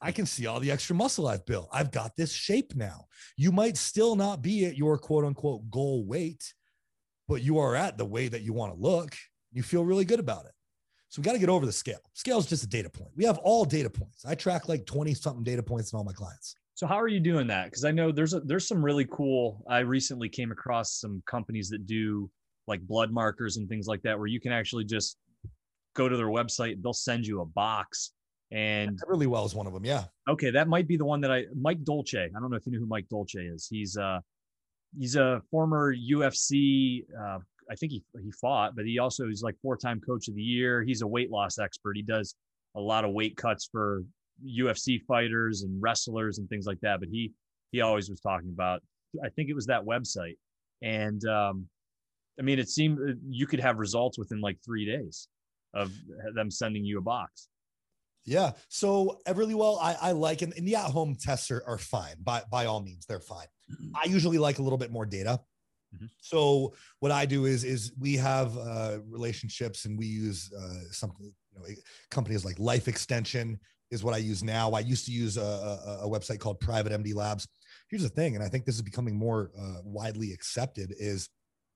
I can see all the extra muscle I've built. I've got this shape now. You might still not be at your quote unquote goal weight, but you are at the way that you want to look. You feel really good about it. So we got to get over the scale. Scale is just a data point. We have all data points. I track like 20 something data points in all my clients. So how are you doing that? Because I know there's a, there's some really cool. I recently came across some companies that do like blood markers and things like that, where you can actually just go to their website. They'll send you a box, and Everlywell is one of them. Yeah. okay, that might be the one that I Mike Dolce. I don't know if you know who Mike Dolce is. He's uh he's a former UFC. Uh, I think he he fought, but he also is like four time coach of the year. He's a weight loss expert. He does a lot of weight cuts for UFC fighters and wrestlers and things like that. But he he always was talking about. I think it was that website, and um, I mean, it seemed uh, you could have results within like three days of them sending you a box. Yeah. So Everlywell, I, I like, and, and the at-home tests are, are fine. By by all means, they're fine. I usually like a little bit more data. Mhm. So what I do is is we have uh, relationships and we use uh, something. You know, companies like Life Extension is what I use now. I used to use a, a, a website called Private MD Labs. Here's the thing, and I think this is becoming more uh, widely accepted: is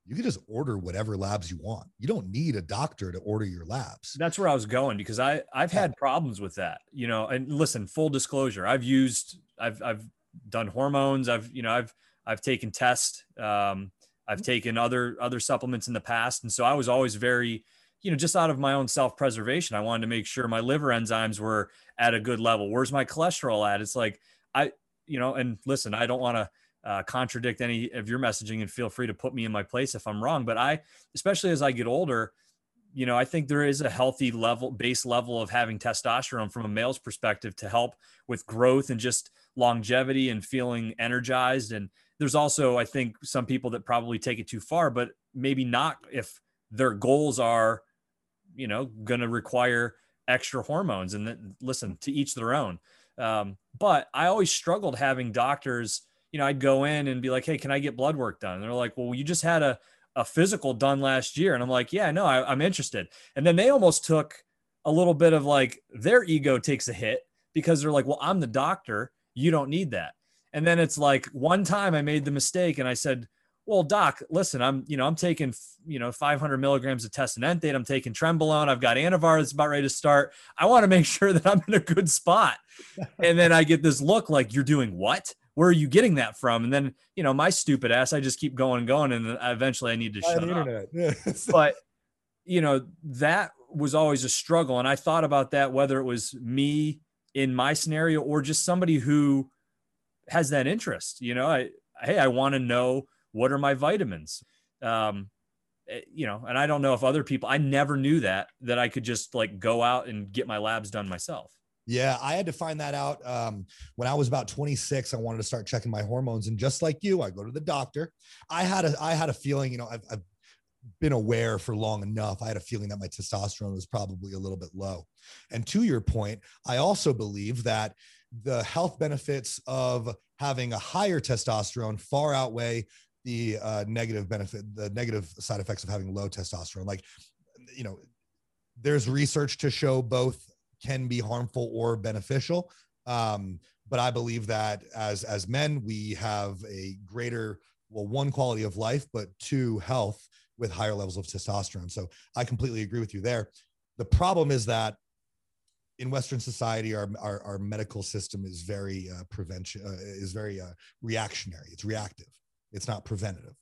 you can just order whatever labs you want. You don't need a doctor to order your labs. That's where I was going because I I've had problems with that, you know. And listen, full disclosure, I've used I've I've done hormones. I've you know I've I've taken tests. Um, I've taken other other supplements in the past, and so I was always very you know just out of my own self preservation. I wanted to make sure my liver enzymes were at a good level. Where's my cholesterol at? It's like I you know, and listen, I don't want to uh, contradict any of your messaging and feel free to put me in my place if I'm wrong. But I, especially as I get older, you know, I think there is a healthy level, base level of having testosterone from a male's perspective to help with growth and just longevity and feeling energized. And there's also, I think, some people that probably take it too far, but maybe not if their goals are, you know, going to require extra hormones. And then, listen, to each their own. Um, but I always struggled having doctors you know, I'd go in and be like, Hey, can I get blood work done? And they're like, well, you just had a, a physical done last year. And I'm like, yeah, no, I, I'm interested. And then they almost took a little bit of like their ego takes a hit because they're like, well, I'm the doctor. You don't need that. And then it's like one time I made the mistake and I said, well, doc, listen, I'm, you know, I'm taking, you know, 500 milligrams of test enanthate. I'm taking Trenbolone. I've got Anavar that's about ready to start. I want to make sure that I'm in a good spot. and then I get this look like you're doing what? Where are you getting that from? And then, you know, my stupid ass, I just keep going and going. And eventually I need to shut up. but, you know, that was always a struggle. And I thought about that, whether it was me in my scenario or just somebody who has that interest, you know, I, Hey, I want to know what are my vitamins? Um, you know, and I don't know if other people, I never knew that, that I could just like go out and get my labs done myself. Yeah, I had to find that out um, when I was about 26. I wanted to start checking my hormones, and just like you, I go to the doctor. I had a I had a feeling, you know, I've, I've been aware for long enough. I had a feeling that my testosterone was probably a little bit low. And to your point, I also believe that the health benefits of having a higher testosterone far outweigh the uh, negative benefit, the negative side effects of having low testosterone. Like, you know, there's research to show both can be harmful or beneficial. Um, but I believe that as as men, we have a greater well, one quality of life, but two health with higher levels of testosterone. So I completely agree with you there. The problem is that in Western society, our our, our medical system is very uh, prevention uh, is very uh, reactionary. It's reactive. It's not preventative.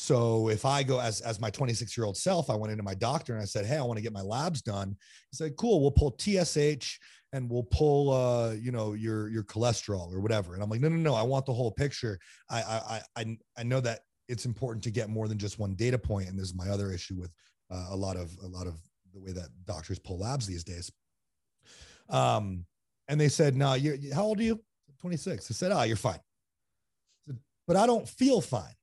So if I go as as my 26 year old self, I went into my doctor and I said, "Hey, I want to get my labs done." He said, "Cool, we'll pull TSH and we'll pull uh, you know your your cholesterol or whatever." And I'm like, "No, no, no, I want the whole picture. I I I I know that it's important to get more than just one data point, and this is my other issue with uh, a lot of a lot of the way that doctors pull labs these days. Um, and they said, "No, you how old are you?" 26. I said, "Ah, oh, you're fine." Said, but I don't feel fine.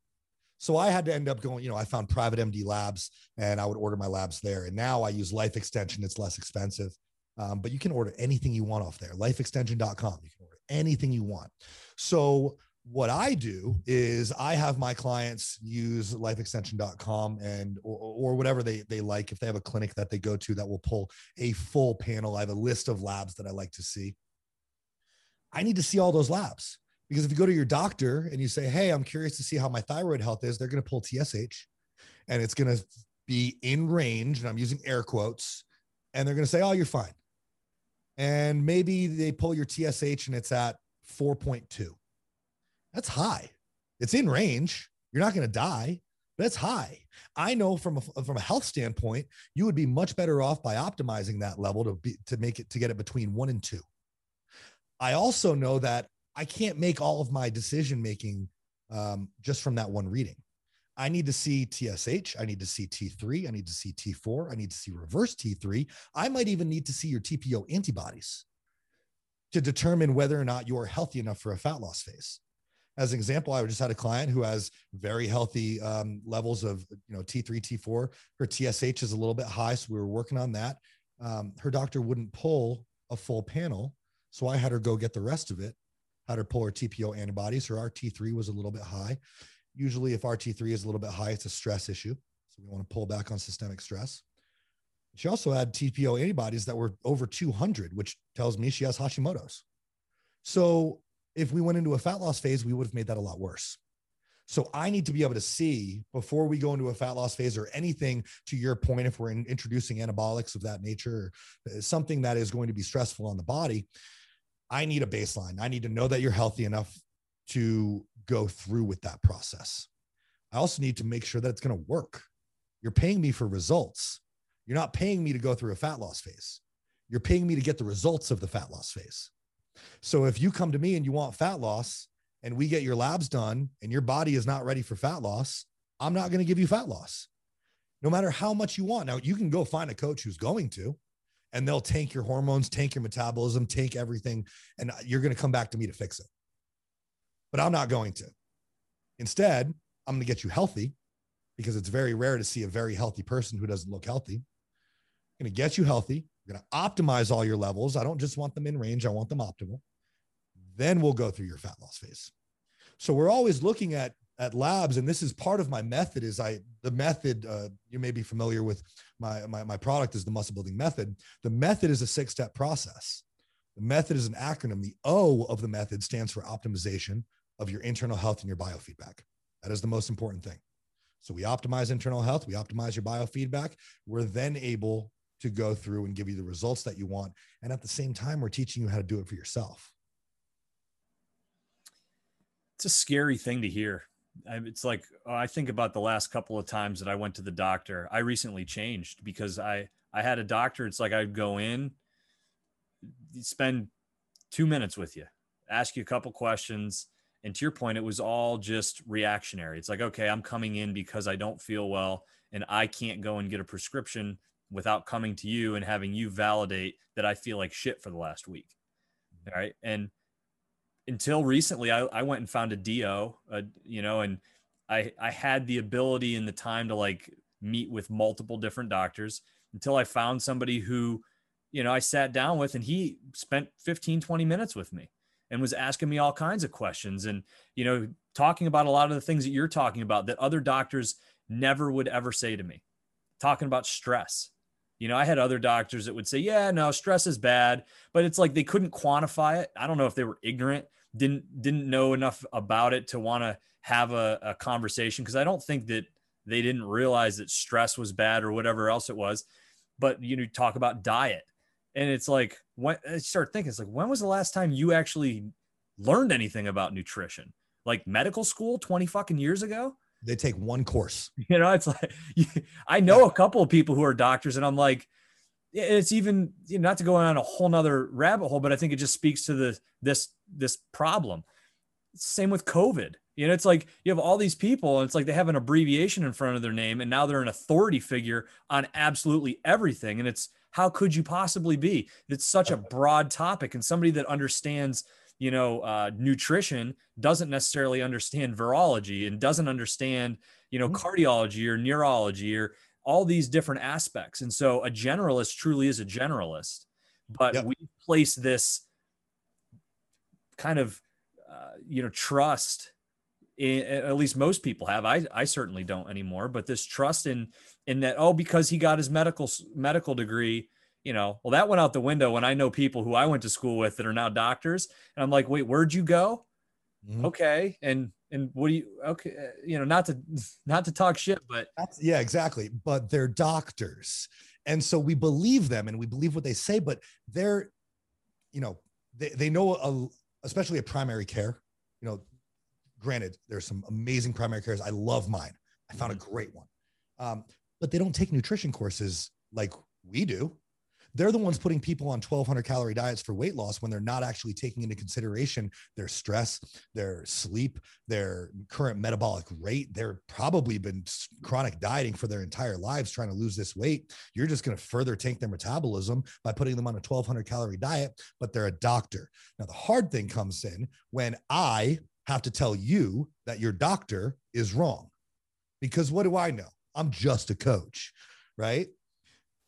So I had to end up going, you know, I found private MD labs and I would order my labs there. And now I use Life Extension. It's less expensive, um, but you can order anything you want off there. Lifeextension.com. You can order anything you want. So what I do is I have my clients use lifeextension.com and or, or whatever they, they like. If they have a clinic that they go to that will pull a full panel, I have a list of labs that I like to see. I need to see all those labs. Because if you go to your doctor and you say, Hey, I'm curious to see how my thyroid health is, they're going to pull TSH, and it's going to be in range. And I'm using air quotes. And they're going to say, oh, you're fine. And maybe they pull your TSH and it's at 4.2. That's high. It's in range. You're not going to die. But that's high. I know from a, from a health standpoint, you would be much better off by optimizing that level to be to make it to get it between one and two. I also know that I can't make all of my decision making um, just from that one reading. I need to see TSH. I need to see T3. I need to see T4. I need to see reverse T3. I might even need to see your TPO antibodies to determine whether or not you are healthy enough for a fat loss phase. As an example, I just had a client who has very healthy um, levels of you know T3, T4. Her TSH is a little bit high, so we were working on that. Um, her doctor wouldn't pull a full panel, so I had her go get the rest of it. Had her pull her TPO antibodies. Her RT3 was a little bit high. Usually, if RT3 is a little bit high, it's a stress issue. So we want to pull back on systemic stress. She also had TPO antibodies that were over 200, which tells me she has Hashimoto's. So if we went into a fat loss phase, we would have made that a lot worse. So I need to be able to see before we go into a fat loss phase or anything to your point, if we're in, introducing anabolics of that nature, uh, something that is going to be stressful on the body, I need a baseline. I need to know that you're healthy enough to go through with that process. I also need to make sure that it's going to work. You're paying me for results. You're not paying me to go through a fat loss phase. You're paying me to get the results of the fat loss phase. So if you come to me and you want fat loss and we get your labs done and your body is not ready for fat loss, I'm not going to give you fat loss. No matter how much you want. Now you can go find a coach who's going to and they'll tank your hormones, tank your metabolism, tank everything and you're going to come back to me to fix it. But I'm not going to. Instead, I'm going to get you healthy because it's very rare to see a very healthy person who doesn't look healthy. I'm going to get you healthy. I'm going to optimize all your levels. I don't just want them in range, I want them optimal. Then we'll go through your fat loss phase. So we're always looking at at labs and this is part of my method is i the method uh, you may be familiar with my, my my product is the muscle building method the method is a six step process the method is an acronym the o of the method stands for optimization of your internal health and your biofeedback that is the most important thing so we optimize internal health we optimize your biofeedback we're then able to go through and give you the results that you want. And at the same time, we're teaching you how to do it for yourself. It's a scary thing to hear. It's like oh, I think about the last couple of times that I went to the doctor. I recently changed because I I had a doctor. It's like I'd go in, spend two minutes with you, ask you a couple questions, and to your point, it was all just reactionary. It's like okay, I'm coming in because I don't feel well, and I can't go and get a prescription without coming to you and having you validate that I feel like shit for the last week. Mm-hmm. All right. And until recently, I, I went and found a DO, uh, you know, and I, I had the ability and the time to like meet with multiple different doctors until I found somebody who, you know, I sat down with and he spent 15, 20 minutes with me and was asking me all kinds of questions and, you know, talking about a lot of the things that you're talking about that other doctors never would ever say to me, talking about stress, you know, I had other doctors that would say, "Yeah, no, stress is bad," but it's like they couldn't quantify it. I don't know if they were ignorant, didn't didn't know enough about it to want to have a, a conversation because I don't think that they didn't realize that stress was bad or whatever else it was. But you know, talk about diet, and it's like when I start thinking, it's like when was the last time you actually learned anything about nutrition? Like medical school, twenty fucking years ago they take one course. You know, it's like I know a couple of people who are doctors, and I'm like, it's even you know, not to go on a whole nother rabbit hole, but I think it just speaks to the this this problem. Same with COVID. You know, it's like you have all these people, and it's like they have an abbreviation in front of their name, and now they're an authority figure on absolutely everything. And it's how could you possibly be? It's such a broad topic, and somebody that understands you know, uh, nutrition doesn't necessarily understand virology and doesn't understand, you know, mm-hmm. cardiology or neurology or all these different aspects. And so a generalist truly is a generalist, but yep. we place this kind of, uh, you know, trust in, at least most people have. I, I certainly don't anymore, but this trust in, in that, oh, because he got his medical, medical degree, you know, well, that went out the window when I know people who I went to school with that are now doctors. And I'm like, wait, where'd you go? Mm-hmm. Okay. And and what do you okay uh, you know not to not to talk shit but That's, yeah exactly. But they're doctors. And so we believe them and we believe what they say but they're you know they, they know a, especially a primary care you know granted there's some amazing primary cares. I love mine. I found a great one. Um, but they don't take nutrition courses like we do they're the ones putting people on 1200 calorie diets for weight loss when they're not actually taking into consideration their stress their sleep their current metabolic rate. They're probably been chronic dieting for their entire lives trying to lose this weight. You're just going to further tank their metabolism by putting them on a 1200 calorie diet but they're a doctor. Now the hard thing comes in when i have to tell you that your doctor is wrong because what do i know? I'm just a coach right?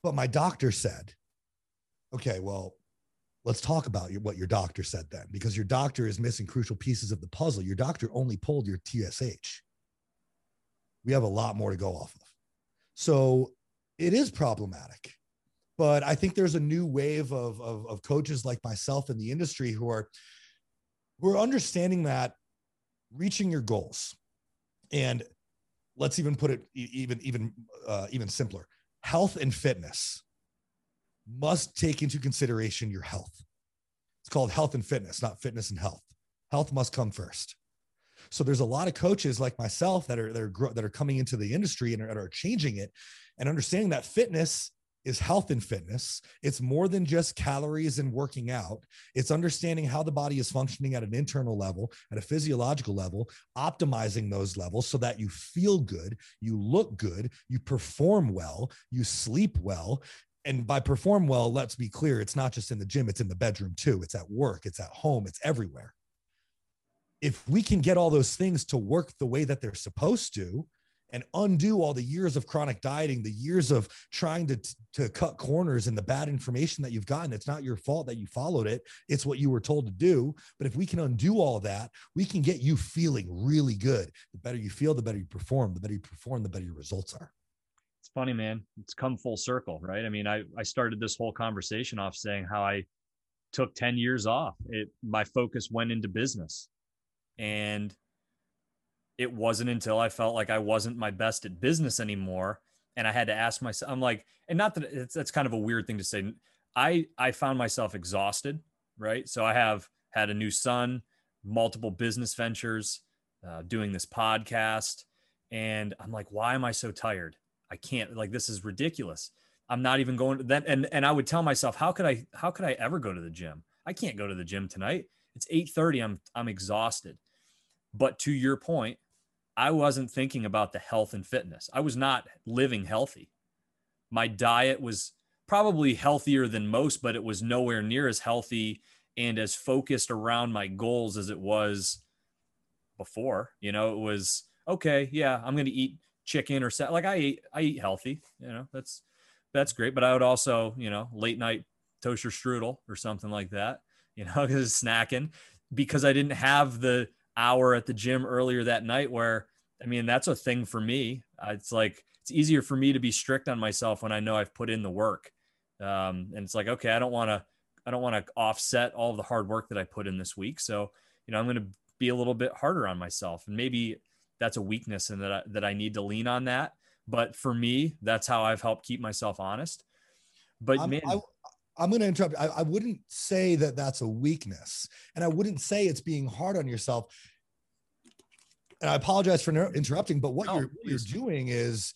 But my doctor said okay, well, let's talk about what your doctor said then, because your doctor is missing crucial pieces of the puzzle. Your doctor only pulled your TSH. We have a lot more to go off of. So it is problematic. But I think there's a new wave of, of, of coaches like myself in the industry who are who are understanding that reaching your goals and let's even put it even even uh, even simpler health and fitness must take into consideration your health. It's called health and fitness, not fitness and health. Health must come first. So there's a lot of coaches like myself that are that are that are coming into the industry and are, are changing it and understanding that fitness is health and fitness. It's more than just calories and working out. It's understanding how the body is functioning at an internal level, at a physiological level, optimizing those levels so that you feel good, you look good, you perform well, you sleep well, and by perform well, let's be clear, it's not just in the gym, it's in the bedroom too. It's at work, it's at home, it's everywhere. If we can get all those things to work the way that they're supposed to and undo all the years of chronic dieting, the years of trying to, to cut corners and the bad information that you've gotten, it's not your fault that you followed it. It's what you were told to do. But if we can undo all that, we can get you feeling really good. The better you feel, the better you perform. The better you perform, the better your results are it's funny, man. It's come full circle, right? I mean, I, I started this whole conversation off saying how I took 10 years off. It my focus went into business. And it wasn't until I felt like I wasn't my best at business anymore. And I had to ask myself, I'm like, and not that it's that's kind of a weird thing to say. I I found myself exhausted, right? So I have had a new son, multiple business ventures, uh, doing this podcast, and I'm like, why am I so tired? I can't like this is ridiculous. I'm not even going to that and and I would tell myself how could I how could I ever go to the gym? I can't go to the gym tonight. It's 8:30. I'm I'm exhausted. But to your point, I wasn't thinking about the health and fitness. I was not living healthy. My diet was probably healthier than most, but it was nowhere near as healthy and as focused around my goals as it was before. You know, it was okay, yeah, I'm going to eat chicken or set. Like I eat, I eat healthy. You know, that's that's great. But I would also, you know, late night toaster strudel or something like that. You know, because snacking because I didn't have the hour at the gym earlier that night. Where I mean, that's a thing for me. It's like it's easier for me to be strict on myself when I know I've put in the work. Um, and it's like, okay, I don't want to, I don't want to offset all the hard work that I put in this week. So, you know, I'm going to be a little bit harder on myself and maybe that's a weakness and that I, that I need to lean on that. But for me, that's how I've helped keep myself honest. But I'm, man, I, I'm going to interrupt. I, I wouldn't say that that's a weakness, and I wouldn't say it's being hard on yourself. And I apologize for interrupting, but what no, you're you're doing is,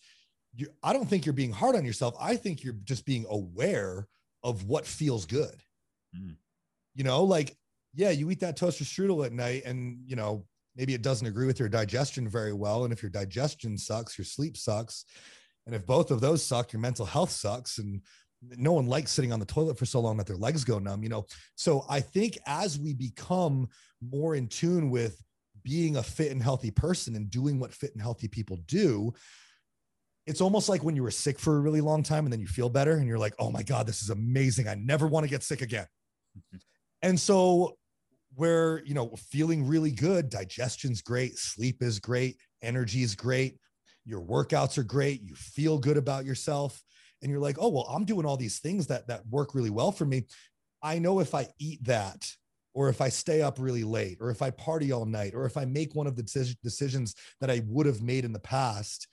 you, I don't think you're being hard on yourself. I think you're just being aware of what feels good. Mm. You know, like yeah, you eat that toaster strudel at night, and you know maybe it doesn't agree with your digestion very well. And if your digestion sucks, your sleep sucks. And if both of those suck, your mental health sucks. And no one likes sitting on the toilet for so long that their legs go numb, you know? So I think as we become more in tune with being a fit and healthy person and doing what fit and healthy people do, it's almost like when you were sick for a really long time and then you feel better and you're like, oh my God, this is amazing. I never want to get sick again. Mm-hmm. And so where you know feeling really good digestion's great sleep is great energy is great your workouts are great you feel good about yourself and you're like oh well i'm doing all these things that that work really well for me i know if i eat that or if I stay up really late, or if I party all night, or if I make one of the decisions that I would have made in the past,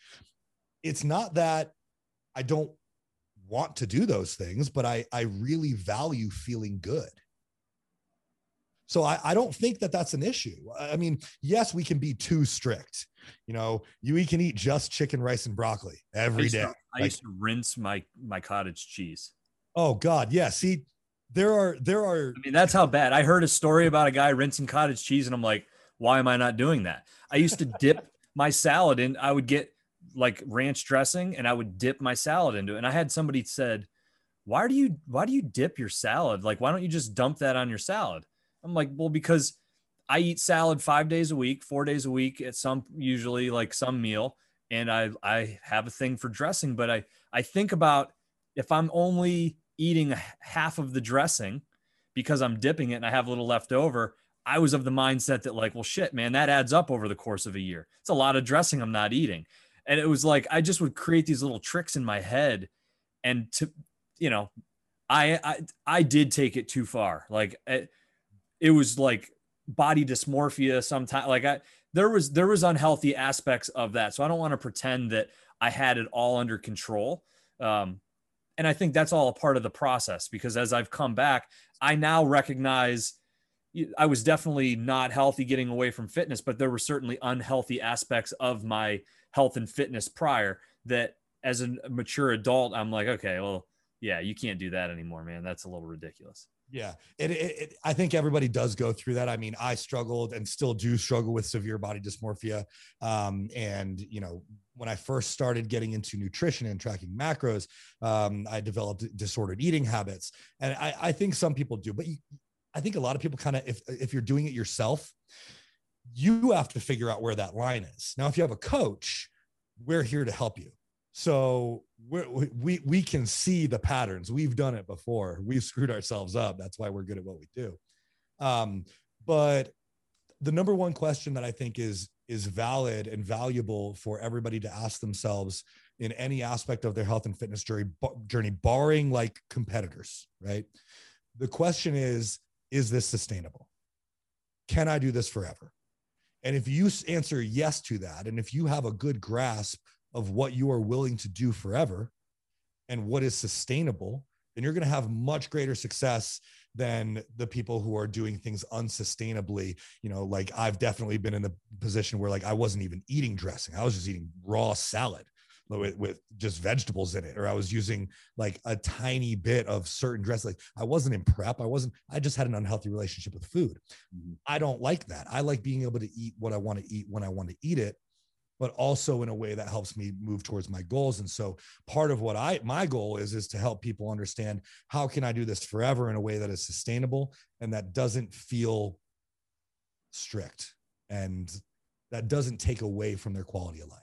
it's not that I don't want to do those things, but I, I really value feeling good. So I, I don't think that that's an issue. I mean, yes, we can be too strict. You know, you can eat just chicken, rice, and broccoli every day. To, I like, used to rinse my my cottage cheese. Oh God, yeah. See, there are there are. I mean, that's how bad. I heard a story about a guy rinsing cottage cheese, and I'm like, why am I not doing that? I used to dip my salad in. I would get like ranch dressing, and I would dip my salad into it. And I had somebody said, "Why do you why do you dip your salad? Like, why don't you just dump that on your salad?" I'm like, well, because I eat salad five days a week, four days a week at some usually like some meal, and I I have a thing for dressing, but I I think about if I'm only eating half of the dressing because I'm dipping it and I have a little left over. I was of the mindset that like, well, shit, man, that adds up over the course of a year. It's a lot of dressing I'm not eating, and it was like I just would create these little tricks in my head, and to you know, I I I did take it too far. Like. It was like body dysmorphia sometimes like i there was there was unhealthy aspects of that. So i don't want to pretend that i had it all under control. Um, and i think that's all a part of the process because as i've come back i now recognize i was definitely not healthy getting away from fitness but there were certainly unhealthy aspects of my health and fitness prior that as a mature adult i'm like okay well yeah you can't do that anymore man. That's a little ridiculous yeah, it, it, it, I think everybody does go through that. I mean, I struggled and still do struggle with severe body dysmorphia. Um, and you know, when I first started getting into nutrition and tracking macros, um, I developed disordered eating habits, and I, I think some people do, but you, I think a lot of people kind of, if if you're doing it yourself, you have to figure out where that line is. Now, if you have a coach, we're here to help you. So we we we can see the patterns. We've done it before. We've screwed ourselves up. That's why we're good at what we do. Um, but the number one question that I think is is valid and valuable for everybody to ask themselves in any aspect of their health and fitness journey, journey barring like competitors, right? The question is, is this sustainable? Can I do this forever? And if you answer yes to that, and if you have a good grasp of what you are willing to do forever and what is sustainable, then you're going to have much greater success than the people who are doing things unsustainably. You know, like I've definitely been in the position where like I wasn't even eating dressing, I was just eating raw salad. With, with just vegetables in it, or I was using like a tiny bit of certain dress. Like I wasn't in prep. I wasn't, I just had an unhealthy relationship with food. Mm-hmm. I don't like that. I like being able to eat what I want to eat when I want to eat it but also in a way that helps me move towards my goals. And so part of what i my goal is is to help people understand how can i do this forever in a way that is sustainable and that doesn't feel strict and that doesn't take away from their quality of life.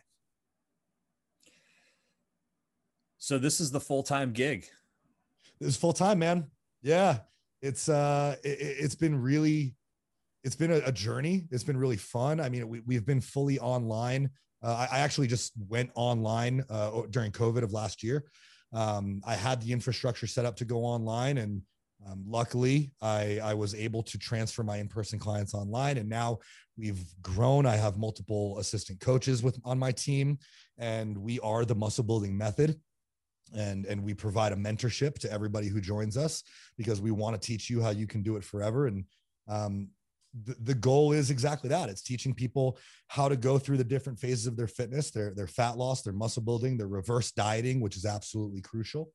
So this is the full-time gig. This is full-time man. Yeah. It's uh it, it's been really it's been a, a, journey. It's been really fun. I mean, we, we've been fully online uh, I, I, actually just went online uh, during COVID of last year. Um, I had the infrastructure set up to go online, and um, luckily, I, I was able to transfer my in-person clients online. And now we've grown. I have multiple assistant coaches with on my team, and we are the muscle building method and and we provide a mentorship to everybody who joins us because we want to teach you how you can do it forever and um, the, the goal is exactly that. It's teaching people how to go through the different phases of their fitness their their fat loss their muscle building their reverse dieting which is absolutely crucial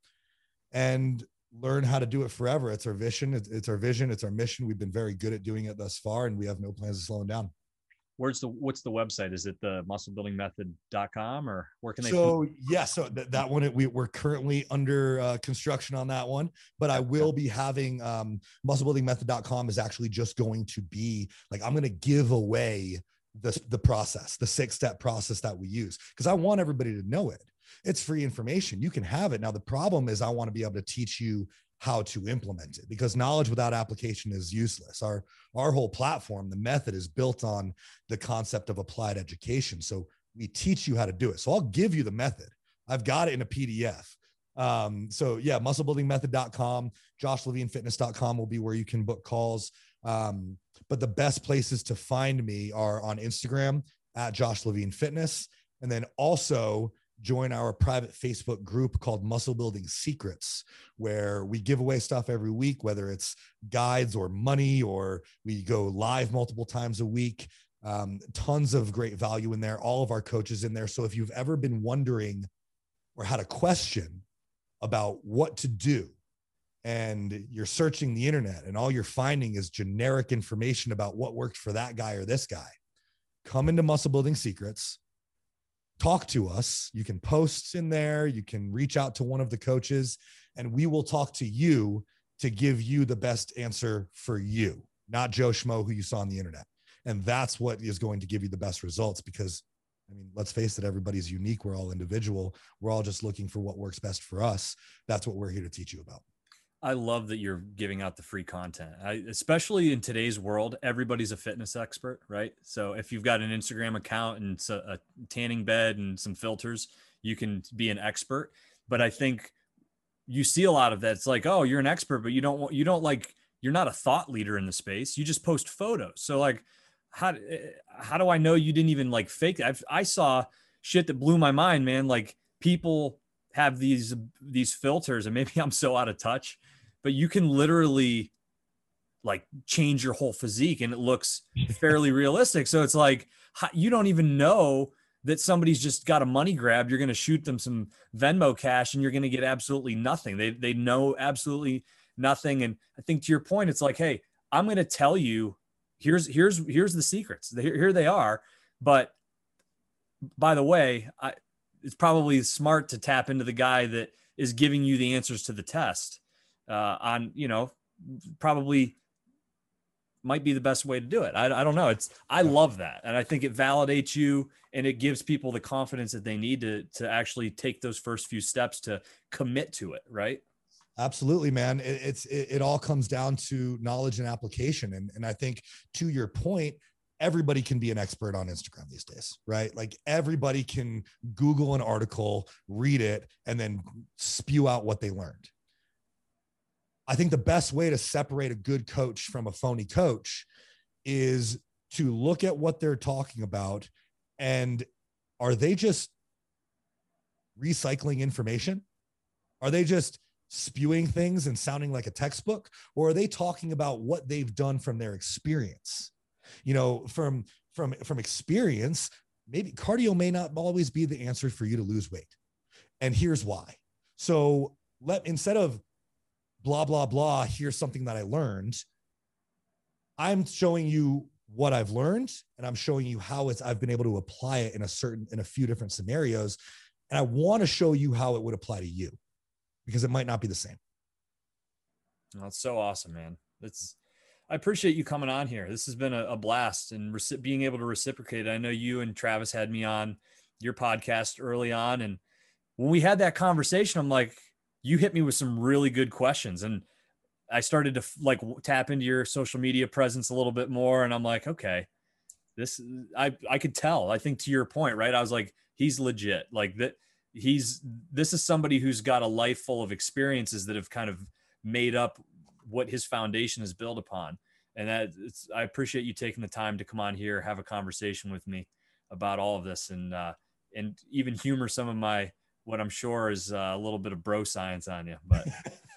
and learn how to do it forever. It's our vision. It's, it's our vision. It's our mission. We've been very good at doing it thus far and we have no plans of slowing down where's the what's the website? Is it the musclebuildingmethod.com or where can they so yeah so th- that one we, we're currently under uh, construction on that one but i will be having um musclebuildingmethod.com is actually just going to be like i'm going to give away the the process the six step process that we use because i want everybody to know it. It's free information. You can have it. Now the problem is i want to be able to teach you how to implement it because knowledge without application is useless. Our our whole platform, the method is built on the concept of applied education. So we teach you how to do it. So I'll give you the method. I've got it in a PDF. Um, so yeah, musclebuildingmethod.com, joshlevinefitness.com will be where you can book calls. Um, but the best places to find me are on Instagram at Josh Levine Fitness. And then also join our private Facebook group called Muscle Building Secrets, where we give away stuff every week, whether it's guides or money, or we go live multiple times a week. Um, tons of great value in there, all of our coaches in there. So if you've ever been wondering or had a question about what to do, and you're searching the internet and all you're finding is generic information about what worked for that guy or this guy, come into Muscle Building Secrets talk to us. You can post in there, you can reach out to one of the coaches, and we will talk to you to give you the best answer for you, not Joe Schmo who you saw on the internet. And that's what is going to give you the best results because, I mean, let's face it, everybody's unique. We're all individual. We're all just looking for what works best for us. That's what we're here to teach you about. I love that you're giving out the free content. I, especially in today's world, everybody's a fitness expert, right? So if you've got an Instagram account and a tanning bed and some filters, you can be an expert. But I think you see a lot of that. It's like, oh, you're an expert, but you don't want, you don't like, you're not a thought leader in the space. You just post photos. So like, how eh, how do I know you didn't even like fake it? I've, I saw shit that blew my mind, man. Like people have these these filters, and maybe I'm so out of touch but you can literally like change your whole physique and it looks fairly realistic. So it's like you don't even know that somebody's just got a money grab. You're going to shoot them some Venmo cash and you're going to get absolutely nothing. They they know absolutely nothing. And I think to your point, it's like, hey, I'm going to tell you here's here's here's the secrets. Here, here they are. But by the way, I, it's probably smart to tap into the guy that is giving you the answers to the test uh, on you know probably might be the best way to do it. I, I don't know. It's I love that, and I think it validates you, and it gives people the confidence that they need to to actually take those first few steps to commit to it. Right. Absolutely, man. It, it's it, it all comes down to knowledge and application, and and I think to your point, everybody can be an expert on Instagram these days, right? Like everybody can Google an article, read it, and then spew out what they learned. I think the best way to separate a good coach from a phony coach is to look at what they're talking about and are they just recycling information? Are they just spewing things and sounding like a textbook or are they talking about what they've done from their experience? You know, from from from experience, maybe cardio may not always be the answer for you to lose weight. And here's why. So, let instead of blah, blah, blah. Here's something that I learned. I'm showing you what I've learned and I'm showing you how it's I've been able to apply it in a certain in a few different scenarios. And I want to show you how it would apply to you because it might not be the same. That's so awesome, man. It's I appreciate you coming on here. This has been a, a blast and reci- being able to reciprocate. I know you and Travis had me on your podcast early on, and when we had that conversation, I'm like, you hit me with some really good questions and I started to like tap into your social media presence a little bit more and I'm like, okay, this I I could tell. I think to your point, right? I was like, he's legit. Like that he's this is somebody who's got a life full of experiences that have kind of made up what his foundation is built upon. And that it's I appreciate you taking the time to come on here, have a conversation with me about all of this and uh and even humor some of my what I'm sure is uh, a little bit of bro science on you. But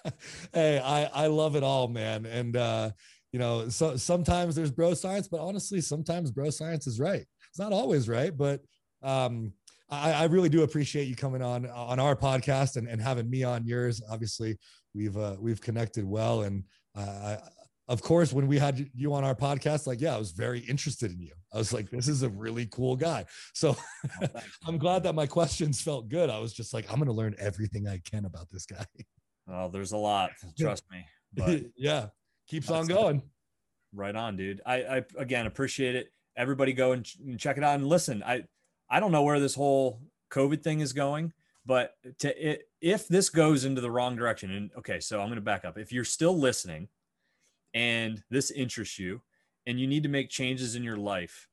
hey, I I love it all, man. And uh, you know, so sometimes there's bro science, but honestly, sometimes bro science is right. It's not always right, but um, I, I really do appreciate you coming on on our podcast and, and having me on yours. Obviously, we've uh, we've connected well, and uh, of course, when we had you on our podcast, like, yeah, I was very interested in you. I was like, this is a really cool guy. So oh, I'm glad that my questions felt good. I was just like, I'm going to learn everything I can about this guy. Oh, there's a lot. Trust me. But yeah, keeps on going. Right on, dude. I, I again appreciate it. Everybody go and, ch- and check it out and listen. I I don't know where this whole COVID thing is going, but to it, if this goes into the wrong direction, and okay, so I'm going to back up. If you're still listening and this interests you and you need to make changes in your life,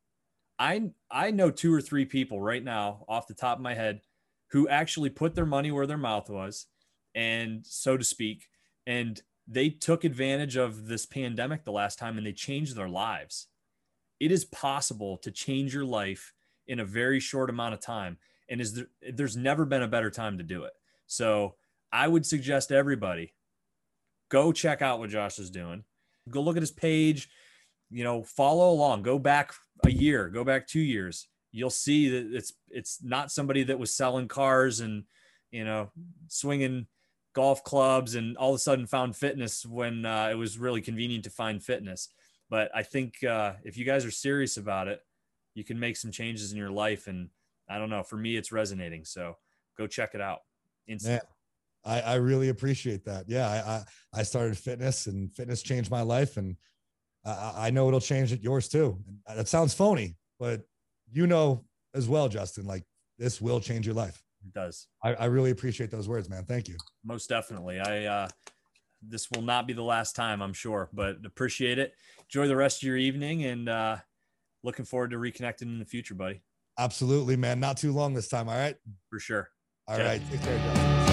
I I know two or three people right now off the top of my head who actually put their money where their mouth was and so to speak and they took advantage of this pandemic the last time and they changed their lives. It is possible to change your life in a very short amount of time. And is there, there's never been a better time to do it. So I would suggest everybody go check out what Josh is doing. Go look at his page, you know, follow along, go back a year, go back two years. You'll see that it's, it's not somebody that was selling cars and, you know, swinging golf clubs and all of a sudden found fitness when uh, it was really convenient to find fitness. But I think uh, if you guys are serious about it, you can make some changes in your life. And I don't know, for me, it's resonating. So go check it out. Yeah, I, I really appreciate that. Yeah, I, I, I started fitness and fitness changed my life, and I, I know it'll change it yours too. That sounds phony, but you know as well, Justin. Like this will change your life. It does. I, I really appreciate those words, man. Thank you. Most definitely. I uh, this will not be the last time, I'm sure, but appreciate it. Enjoy the rest of your evening, and uh, looking forward to reconnecting in the future, buddy. Absolutely, man. Not too long this time. All right. For sure. All right. Take care, Justin.